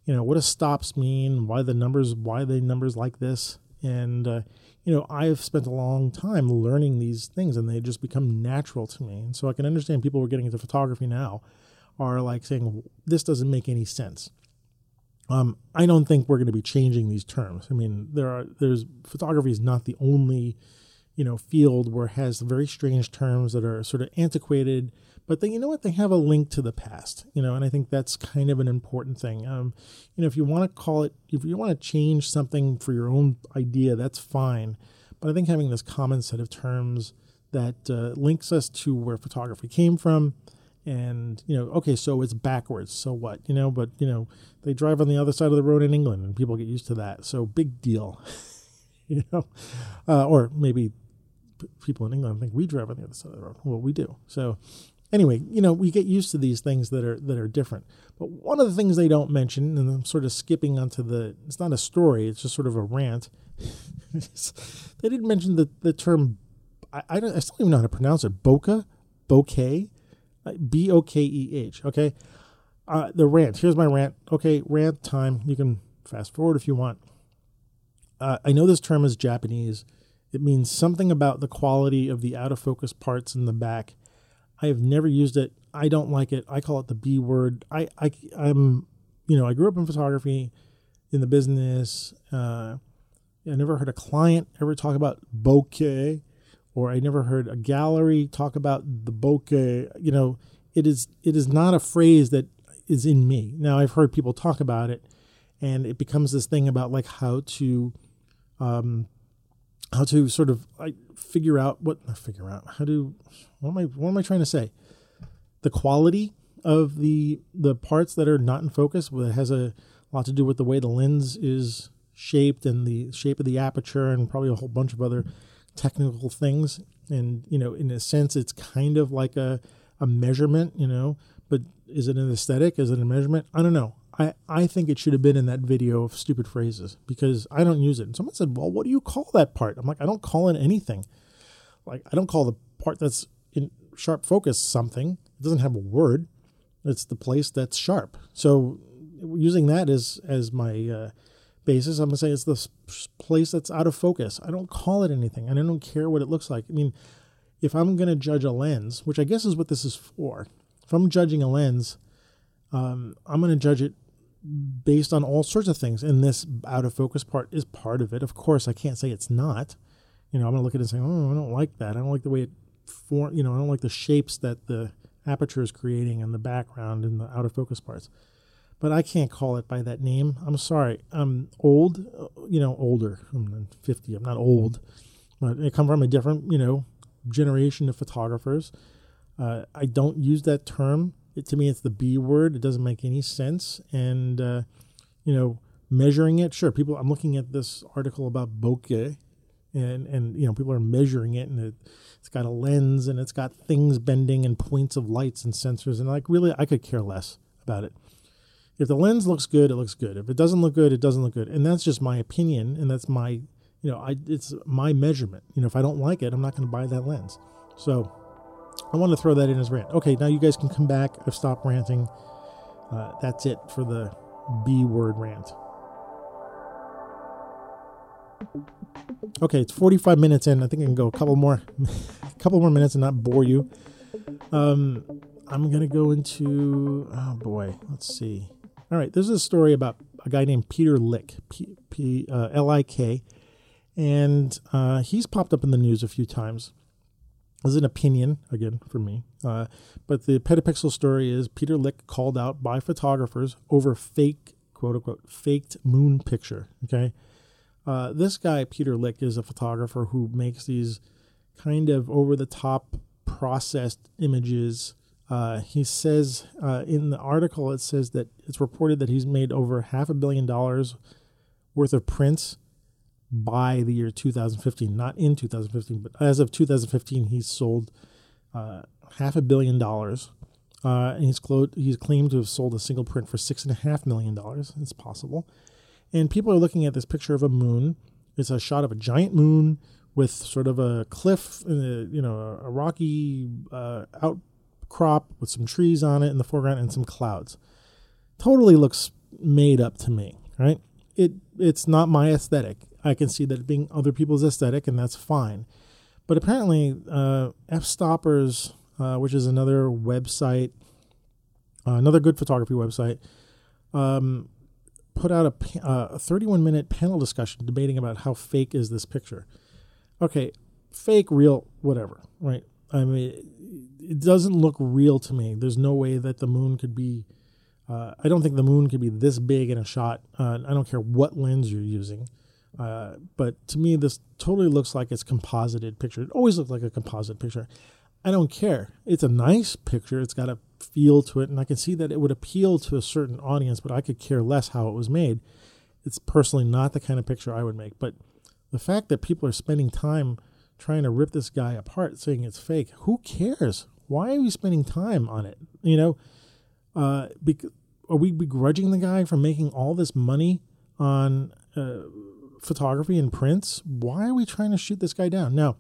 You know, what does stops mean? Why the numbers? Why the numbers like this? And uh, you know, I've spent a long time learning these things, and they just become natural to me. And so I can understand people who are getting into photography now are like saying this doesn't make any sense. Um, I don't think we're going to be changing these terms. I mean, there are there's photography is not the only you know field where it has very strange terms that are sort of antiquated, but they, you know what they have a link to the past. You know, and I think that's kind of an important thing. Um, you know, if you want to call it, if you want to change something for your own idea, that's fine. But I think having this common set of terms that uh, links us to where photography came from and you know okay so it's backwards so what you know but you know they drive on the other side of the road in england and people get used to that so big deal [LAUGHS] you know uh, or maybe people in england think we drive on the other side of the road well we do so anyway you know we get used to these things that are that are different but one of the things they don't mention and i'm sort of skipping onto the it's not a story it's just sort of a rant [LAUGHS] they didn't mention the, the term I, I, don't, I still don't even know how to pronounce it bokeh bokeh B O K E H. Okay. Uh, the rant. Here's my rant. Okay, rant time. You can fast forward if you want. Uh, I know this term is Japanese. It means something about the quality of the out of focus parts in the back. I have never used it. I don't like it. I call it the B word. I, I I'm you know I grew up in photography, in the business. Uh, I never heard a client ever talk about bokeh or I never heard a gallery talk about the bokeh. You know, it is it is not a phrase that is in me. Now I've heard people talk about it, and it becomes this thing about like how to, um, how to sort of like figure out what figure out how to what am I what am I trying to say? The quality of the the parts that are not in focus. It has a lot to do with the way the lens is shaped and the shape of the aperture and probably a whole bunch of other technical things. And, you know, in a sense, it's kind of like a, a measurement, you know, but is it an aesthetic? Is it a measurement? I don't know. I, I think it should have been in that video of stupid phrases because I don't use it. And someone said, Well, what do you call that part? I'm like, I don't call it anything. Like, I don't call the part that's in sharp focus something. It doesn't have a word. It's the place that's sharp. So using that as as my uh, basis, I'm going to say it's the place that's out of focus. I don't call it anything, and I don't care what it looks like. I mean, if I'm going to judge a lens, which I guess is what this is for, if I'm judging a lens, um, I'm going to judge it based on all sorts of things, and this out of focus part is part of it. Of course, I can't say it's not. You know, I'm to look at it and say, "Oh, I don't like that. I don't like the way it form. You know, I don't like the shapes that the aperture is creating in the background and the out of focus parts." but I can't call it by that name. I'm sorry. I'm old, you know, older. I'm 50. I'm not old, but I come from a different, you know, generation of photographers. Uh, I don't use that term. It, to me, it's the B word. It doesn't make any sense. And, uh, you know, measuring it, sure. People, I'm looking at this article about bokeh, and and you know, people are measuring it, and it, it's got a lens, and it's got things bending, and points of lights and sensors, and like really, I could care less about it. If the lens looks good, it looks good. If it doesn't look good, it doesn't look good. And that's just my opinion, and that's my, you know, I it's my measurement. You know, if I don't like it, I'm not going to buy that lens. So I want to throw that in as rant. Okay, now you guys can come back. I've stopped ranting. Uh, that's it for the B word rant. Okay, it's 45 minutes in. I think I can go a couple more, a [LAUGHS] couple more minutes and not bore you. Um, I'm gonna go into. Oh boy, let's see. All right, this is a story about a guy named Peter Lik, P, P uh, L I K, and uh, he's popped up in the news a few times. As an opinion, again for me, uh, but the petapixel story is Peter Lik called out by photographers over fake quote unquote faked moon picture. Okay. Uh, this guy, Peter Lik is a photographer who makes these kind of over the top processed images. Uh, he says uh, in the article, it says that it's reported that he's made over half a billion dollars worth of prints by the year 2015, not in 2015, but as of 2015, he's sold uh, half a billion dollars. Uh, and he's, clo- he's claimed to have sold a single print for six and a half million dollars. It's possible. And people are looking at this picture of a moon. It's a shot of a giant moon with sort of a cliff, a, you know, a, rocky uh, outcrop with some trees on it in the foreground and some clouds. Totally looks made up to me, right? It it's not my aesthetic. I can see that being other people's aesthetic, and that's fine. But apparently, uh, Fstoppers, uh, which is another website, uh, another good photography website, um, put out a, uh, a 31 minute panel discussion debating about how fake is this picture. Okay, fake, real, whatever, right? I mean, it doesn't look real to me. There's no way that the moon could be. Uh, I don't think the moon could be this big in a shot. Uh, I don't care what lens you're using. Uh, but to me, this totally looks like it's composited picture. It always looks like a composite picture. I don't care. It's a nice picture. It's got a feel to it, and I can see that it would appeal to a certain audience, but I could care less how it was made. It's personally not the kind of picture I would make. But the fact that people are spending time trying to rip this guy apart, saying it's fake, who cares? Why are we spending time on it? You know, uh, bec- are we begrudging the guy for making all this money on uh, photography and prints? Why are we trying to shoot this guy down? Now,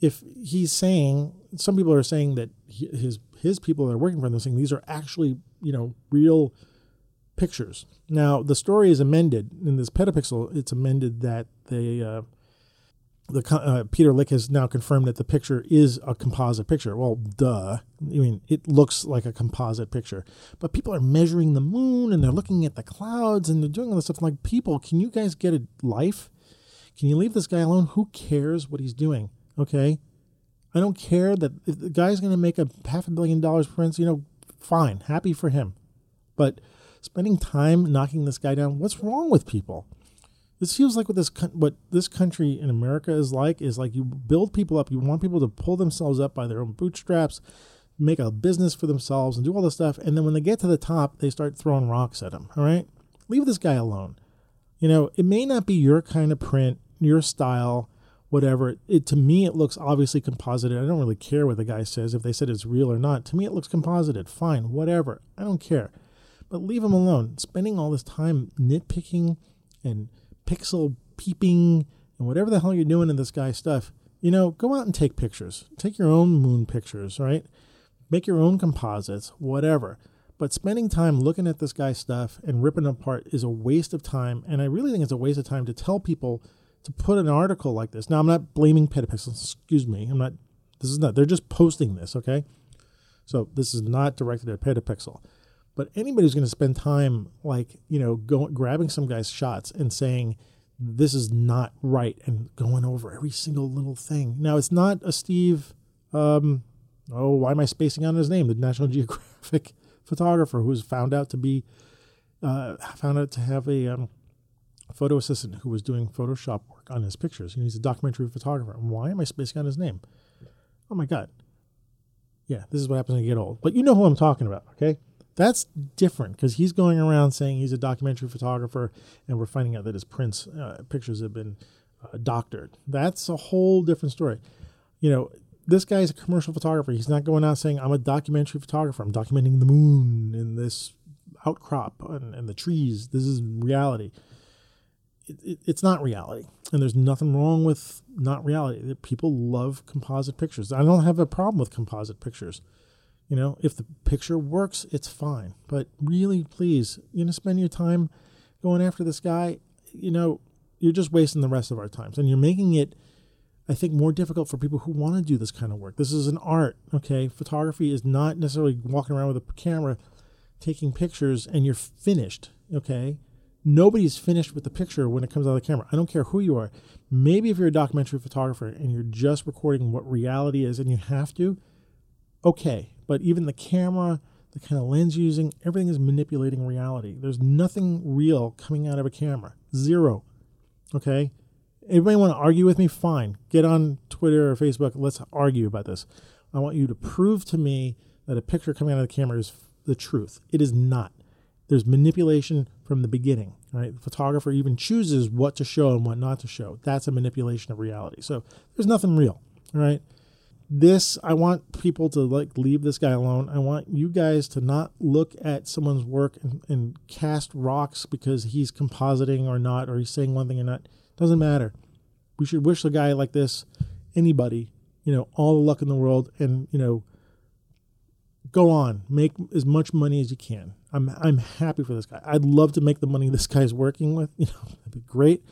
if he's saying some people are saying that his his people that are working for him are saying these are actually you know real pictures. Now the story is amended in this petapixel. It's amended that they uh, the uh, Peter Lik has now confirmed that the picture is a composite picture. Well, duh. I mean, it looks like a composite picture, but people are measuring the moon and they're looking at the clouds and they're doing all this stuff. I'm like, people, can you guys get a life? Can you leave this guy alone? Who cares what he's doing? Okay, I don't care that if the guy's going to make a half a billion dollars prints. You know, fine, happy for him, but spending time knocking this guy down, what's wrong with people? This feels like what this what this country in America is like is like you build people up. You want people to pull themselves up by their own bootstraps, make a business for themselves, and do all this stuff. And then when they get to the top, they start throwing rocks at them. All right, leave this guy alone. You know, it may not be your kind of print, your style, whatever. It to me, it looks obviously composited. I don't really care what the guy says if they said it's real or not. To me, it looks composited. Fine, whatever. I don't care. But leave him alone. Spending all this time nitpicking and pixel peeping and whatever the hell you're doing in this guy's stuff, you know, go out and take pictures. Take your own moon pictures, right? Make your own composites, whatever. But spending time looking at this guy's stuff and ripping it apart is a waste of time. And I really think it's a waste of time to tell people to put an article like this. Now, I'm not blaming Petapixels. Excuse me. I'm not. This is not. They're just posting this, okay? So this is not directed at Petapixel. But anybody who's going to spend time, like, you know, going, grabbing some guy's shots and saying, this is not right, and going over every single little thing. Now, it's not a Steve, um, oh, why am I spacing on his name? The National [LAUGHS] Geographic photographer who was found out to be, uh, found out to have a um, photo assistant who was doing Photoshop work on his pictures. he's a documentary photographer. Why am I spacing on his name? Oh my God. Yeah, this is what happens when you get old. But you know who I'm talking about, okay? That's different because he's going around saying he's a documentary photographer, and we're finding out that his prints uh, pictures have been uh, doctored. That's a whole different story. You know, this guy's a commercial photographer. He's not going out saying I'm a documentary photographer. I'm documenting the moon and this outcrop and, and the trees. This is reality. It, it, it's not reality, and there's nothing wrong with not reality. People love composite pictures. I don't have a problem with composite pictures. You know, if the picture works, it's fine. But really, please, you know, spend your time going after this guy. You know, you're just wasting the rest of our times. And you're making it, I think, more difficult for people who want to do this kind of work. This is an art, okay? Photography is not necessarily walking around with a camera taking pictures and you're finished, okay? Nobody's finished with the picture when it comes out of the camera. I don't care who you are. Maybe if you're a documentary photographer and you're just recording what reality is and you have to, okay. But even the camera, the kind of lens you're using, everything is manipulating reality. There's nothing real coming out of a camera. Zero. Okay? Everybody want to argue with me? Fine. Get on Twitter or Facebook. Let's argue about this. I want you to prove to me that a picture coming out of the camera is the truth. It is not. There's manipulation from the beginning. Right? The photographer even chooses what to show and what not to show. That's a manipulation of reality. So there's nothing real. Right? This i want people to like leave this guy alone. I want you guys to not look at someone's work and, and cast rocks because he's compositing or not or he's saying one thing or not. Doesn't matter. We should wish a guy like this anybody you know all the luck in the world and you know go on. Make as much money as you can. I'm i'm happy for this guy. I'd love to make the money this guy's working with. [LAUGHS] You know that'd be great.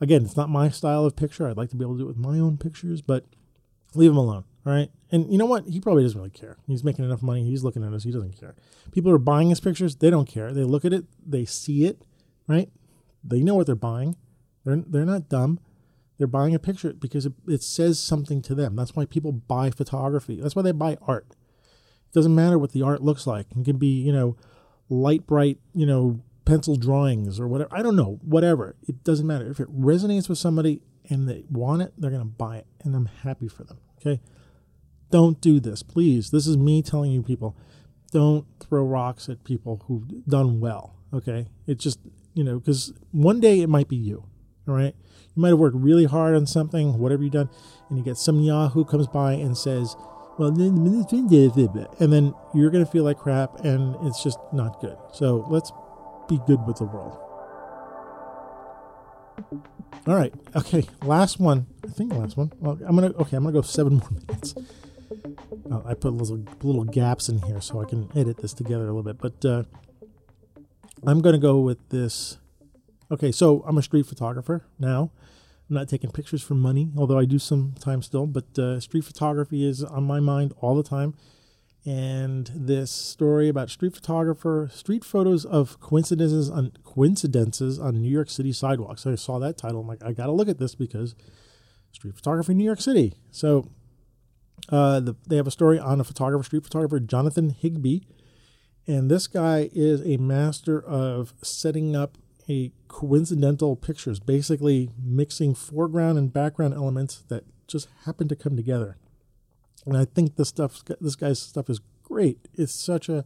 Again it's not my style of picture. I'd like to be able to do it with my own pictures but Leave him alone. All right. And you know what? He probably doesn't really care. He's making enough money. He's looking at us. He doesn't care. People are buying his pictures. They don't care. They look at it. They see it. Right. They know what they're buying. They're, they're not dumb. They're buying a picture because it, it says something to them. That's why people buy photography. That's why they buy art. It doesn't matter what the art looks like. It can be, you know, light bright, you know, pencil drawings or whatever. I don't know, whatever. It doesn't matter. If it resonates with somebody, and they want it, they're going to buy it. And I'm happy for them. Okay. Don't do this, please. This is me telling you, people, don't throw rocks at people who've done well. Okay. It just, you know, because one day it might be you. All right. You might have worked really hard on something, whatever you've done, and you get some Yahoo comes by and says, well, and then you're going to feel like crap and it's just not good. So let's be good with the world. All right. Okay. Last one. I think last one. Well, I'm gonna. Okay. I'm gonna go seven [LAUGHS] more minutes. Uh, I put little little gaps in here so I can edit this together a little bit. But uh, I'm gonna go with this. Okay. So I'm a street photographer now. I'm not taking pictures for money, although I do sometimes still. But uh, street photography is on my mind all the time and this story about street photographer, street photos of coincidences on coincidences on New York City sidewalks. I saw that title. I'm like, I got to look at this because street photography in New York City. So uh, the, they have a story on a photographer, street photographer, Jonathan Higbee. And this guy is a master of setting up a coincidental pictures, basically mixing foreground and background elements that just happen to come together. And I think this stuff, this guy's stuff is great. It's such a,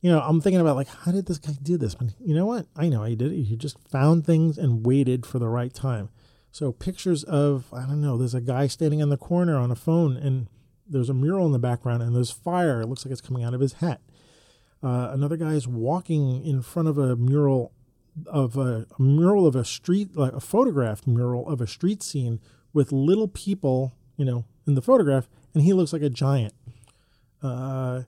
you know, I'm thinking about like, how did this guy do this? But you know what? I know he did it. He just found things and waited for the right time. So pictures of, I don't know, there's a guy standing in the corner on a phone and there's a mural in the background and there's fire. It looks like it's coming out of his hat. Uh, another guy is walking in front of a mural of a, a mural of a street, like a photographed mural of a street scene with little people, you know, in the photograph, and he looks like a giant. Uh,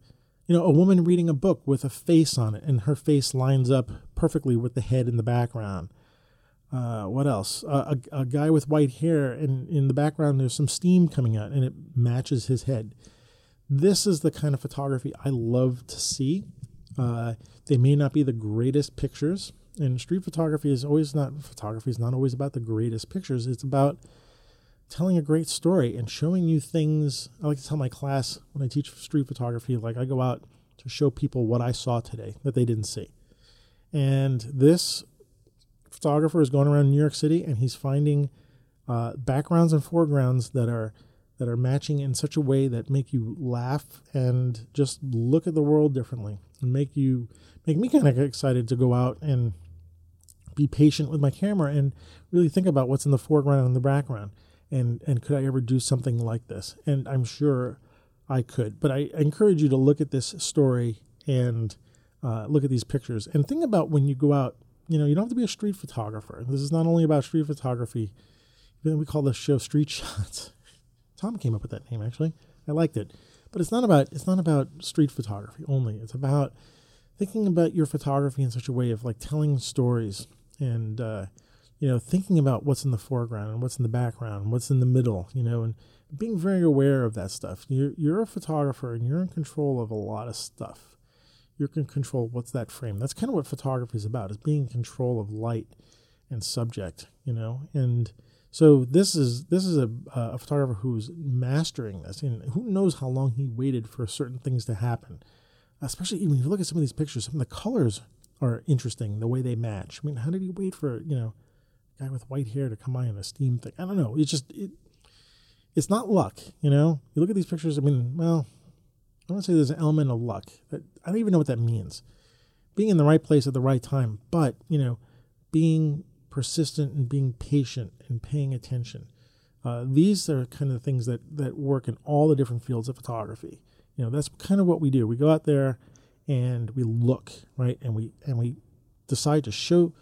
you know, a woman reading a book with a face on it, and her face lines up perfectly with the head in the background. Uh, what else? Uh, a, a guy with white hair, and in the background, there's some steam coming out, and it matches his head. This is the kind of photography I love to see. Uh, they may not be the greatest pictures, and street photography is always not photography is not always about the greatest pictures. It's about telling a great story and showing you things. I like to tell my class when I teach street photography, like I go out to show people what I saw today that they didn't see. And this photographer is going around New York City and he's finding uh, backgrounds and foregrounds that are that are matching in such a way that make you laugh and just look at the world differently and make you make me kind of excited to go out and be patient with my camera and really think about what's in the foreground and the background and and could I ever do something like this? And I'm sure I could. But I, encourage you to look at this story and uh, look at these pictures and think about when you go out. You know, you don't have to be a street photographer. This is not only about street photography. We call this show Street [LAUGHS] Shots. Tom came up with that name actually. I liked it, but it's not about it's not about street photography only. It's about thinking about your photography in such a way of like telling stories and uh, you know, thinking about what's in the foreground and what's in the background, what's in the middle, you know, and being very aware of that stuff. You're, you're a photographer and you're in control of a lot of stuff. You can control what's that frame. That's kind of what photography is about, is being in control of light and subject, you know, and so this is this is a, a photographer who's mastering this, and who knows how long he waited for certain things to happen. especially even if you look at some of these pictures, some of the colors are interesting, the way they match. I mean, how did he wait for, you know, guy with white hair to come by in a steam thing? I don't know. It's just, it, it's not luck, you know? You look at these pictures, I mean, well, I want to say there's an element of luck. I don't even know what that means. Being in the right place at the right time, but, you know, being persistent and being patient and paying attention. Uh, these are kind of the things that, that work in all the different fields of photography. You know, that's kind of what we do. We go out there and we look, right? And we and we decide to show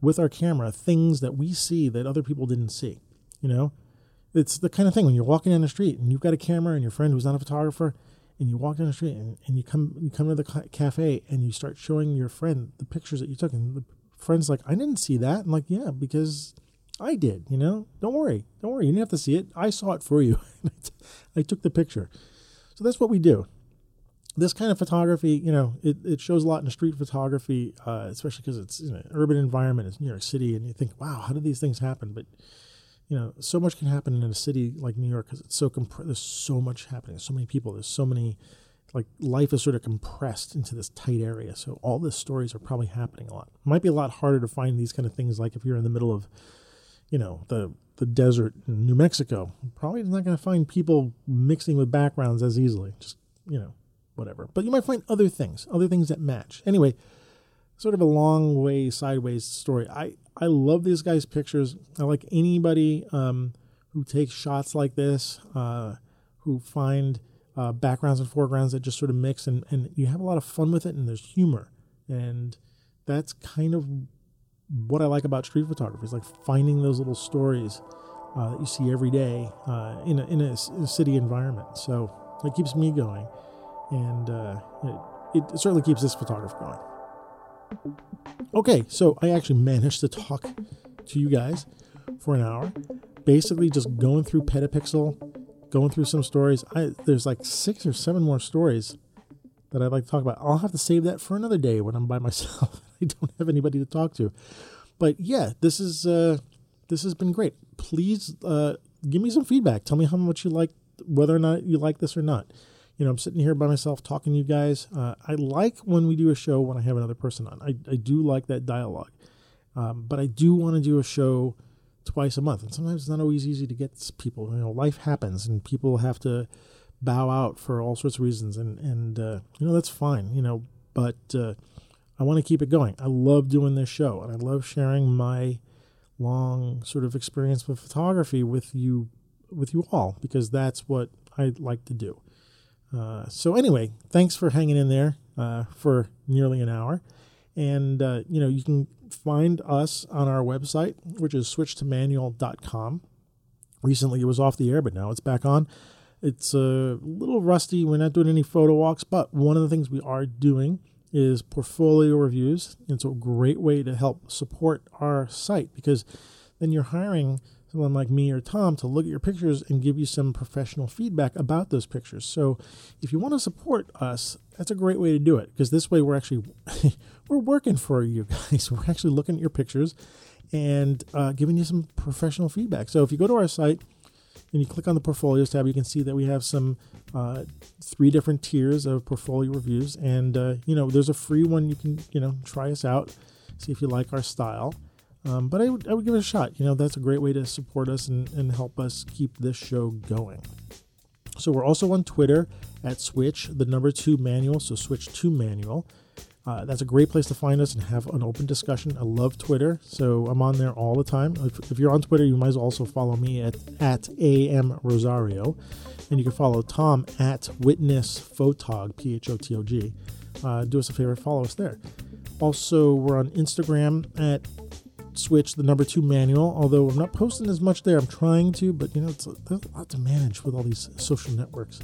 with our camera things that we see that other people didn't see. You know, it's the kind of thing when you're walking down the street and you've got a camera and your friend who's not a photographer, and you walk down the street and, and you come you come to the cafe and you start showing your friend the pictures that you took, and the friend's like, I didn't see that. I'm like, yeah, because I did. You know, don't worry, don't worry. You didn't have to see it. I saw it for you. [LAUGHS] I took the picture. So that's what we do this kind of photography, you know, it, it shows a lot in street photography, uh, especially because it's you know, an urban environment, it's New York City, and you think, wow, how did these things happen? But you know, so much can happen in a city like New York because it's so comp- there's so much happening, so many people, there's so many, like life is sort of compressed into this tight area. So all the stories are probably happening a lot. It might be a lot harder to find these kind of things, like if you're in the middle of, you know, the the desert in New Mexico. Probably not going to find people mixing with backgrounds as easily. Just you know whatever. But you might find other things, other things that match. Anyway, sort of a long way sideways story. I I love these guys' pictures. I like anybody um, who takes shots like this, uh, who find uh, backgrounds and foregrounds that just sort of mix, and and you have a lot of fun with it, and there's humor, and that's kind of what I like about street photography. Is like finding those little stories uh, that you see every day uh, in a, in a, in a city environment. So it keeps me going and uh, it, it certainly keeps this photographer going. Okay, so I actually managed to talk to you guys for an hour, basically just going through Petapixel, going through some stories. I, there's like six or seven more stories that I'd like to talk about. I'll have to save that for another day when I'm by [LAUGHS] myself. I don't have anybody to talk to. But yeah, this is uh, this has been great. Please uh, give me some feedback. Tell me how much you like, whether or not you like this or not you know, I'm sitting here by myself talking to you guys. Uh, I like when we do a show when I have another person on. I, I do like that dialogue. Um, but I do want to do a show twice a month. And sometimes it's not always easy to get people. You know, life happens and people have to bow out for all sorts of reasons. And, and uh, you know, that's fine, you know, but uh, I want to keep it going. I love doing this show and I love sharing my long sort of experience with photography with you with you all because that's what I like to do. Uh, so anyway, thanks for hanging in there uh, for nearly an hour. And, uh, you know, you can find us on our website, which is switchtomanual.com. Recently it was off the air, but now it's back on. It's a little rusty. We're not doing any photo walks, but one of the things we are doing is portfolio reviews. It's a great way to help support our site because then you're hiring – someone like me or Tom to look at your pictures and give you some professional feedback about those pictures. So if you want to support us, that's a great way to do it because this way we're actually [LAUGHS] we're working for you guys. [LAUGHS] We're actually looking at your pictures and uh, giving you some professional feedback. So if you go to our site and you click on the portfolios tab, you can see that we have some uh, three different tiers of portfolio reviews, and uh, you know there's a free one you can you know try us out, see if you like our style. Um, but I would, I would give it a shot. You know, that's a great way to support us and, and help us keep this show going. So we're also on Twitter at Switch, the number two manual. So Switch to manual. Uh, that's a great place to find us and have an open discussion. I love Twitter, so I'm on there all the time. If, if you're on Twitter, you might as well also follow me at, at AM Rosario. And you can follow Tom at Witness Photog, P H O T O G. Uh, do us a favor, follow us there. Also, we're on Instagram at switch the number two manual. Although I'm not posting as much there, I'm trying to, but you know, it's a, there's a lot to manage with all these social networks.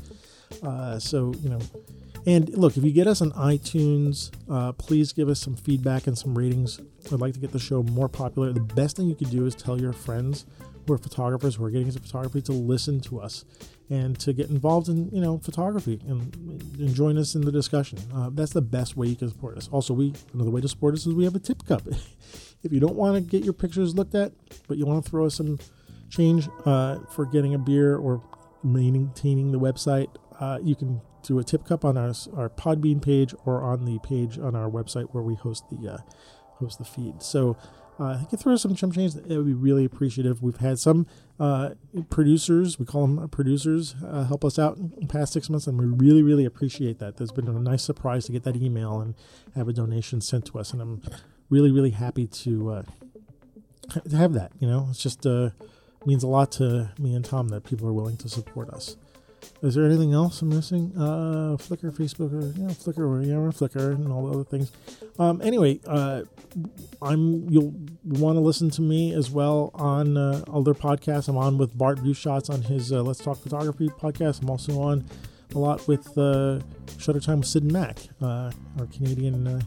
Uh, so you know, and look, if you get us on iTunes, uh, please give us some feedback and some ratings. I'd like to get the show more popular. The best thing you could do is tell your friends who are photographers who are getting into photography to listen to us and to get involved in you know photography and, and join us in the discussion. Uh, that's the best way you can support us. Also, we another way to support us is we have a tip cup. [LAUGHS] if you don't want to get your pictures looked at, but you want to throw us some change uh, for getting a beer or maintaining the website, uh, you can do a tip cup on our our Podbean page or on the page on our website where we host the uh, host the feed. So uh, you can throw some chump change. It would be really appreciative. We've had some uh, producers, we call them producers, uh, help us out in past six months, and we really, really appreciate that. There's been a nice surprise to get that email and have a donation sent to us, and I'm really, really happy to uh, to have that. You know, it's just uh, means a lot to me and Tom that people are willing to support us. Is there anything else I'm missing? Uh, Flickr, Facebook, or yeah, Flickr, or Flickr, and all the other things. Um, anyway, uh, I'm you'll want to listen to me as well on uh, other podcasts. I'm on with Bart Busschots on his uh, Let's Talk Photography podcast. I'm also on a lot with uh, Shutter Time with Sid and Mac, uh, our Canadian uh,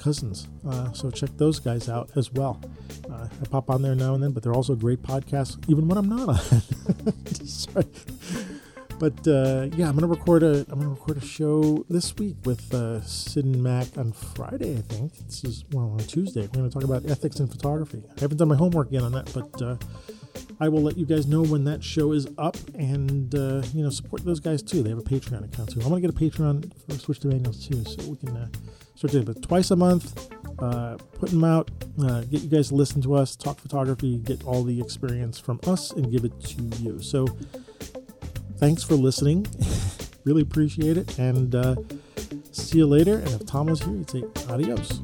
cousins. Uh, so check those guys out as well. Uh, I pop on there now and then, but they're also great podcasts, even when I'm not on. [LAUGHS] Sorry. But uh, yeah, I'm gonna record a I'm gonna record a show this week with uh, Sid and Mac on Friday. I think this is well on Tuesday. We're gonna talk about ethics in photography. I haven't done my homework yet on that, but uh, I will let you guys know when that show is up, and uh, you know support those guys too. They have a Patreon account too. I'm gonna get a Patreon for Switch to Manuals too, so we can uh, start doing it. twice a month. Uh, put them out, uh, get you guys to listen to us, talk photography, get all the experience from us, and give it to you. So thanks for listening. [LAUGHS] really appreciate it. And uh, see you later. And if Tom was here, he'd say adios.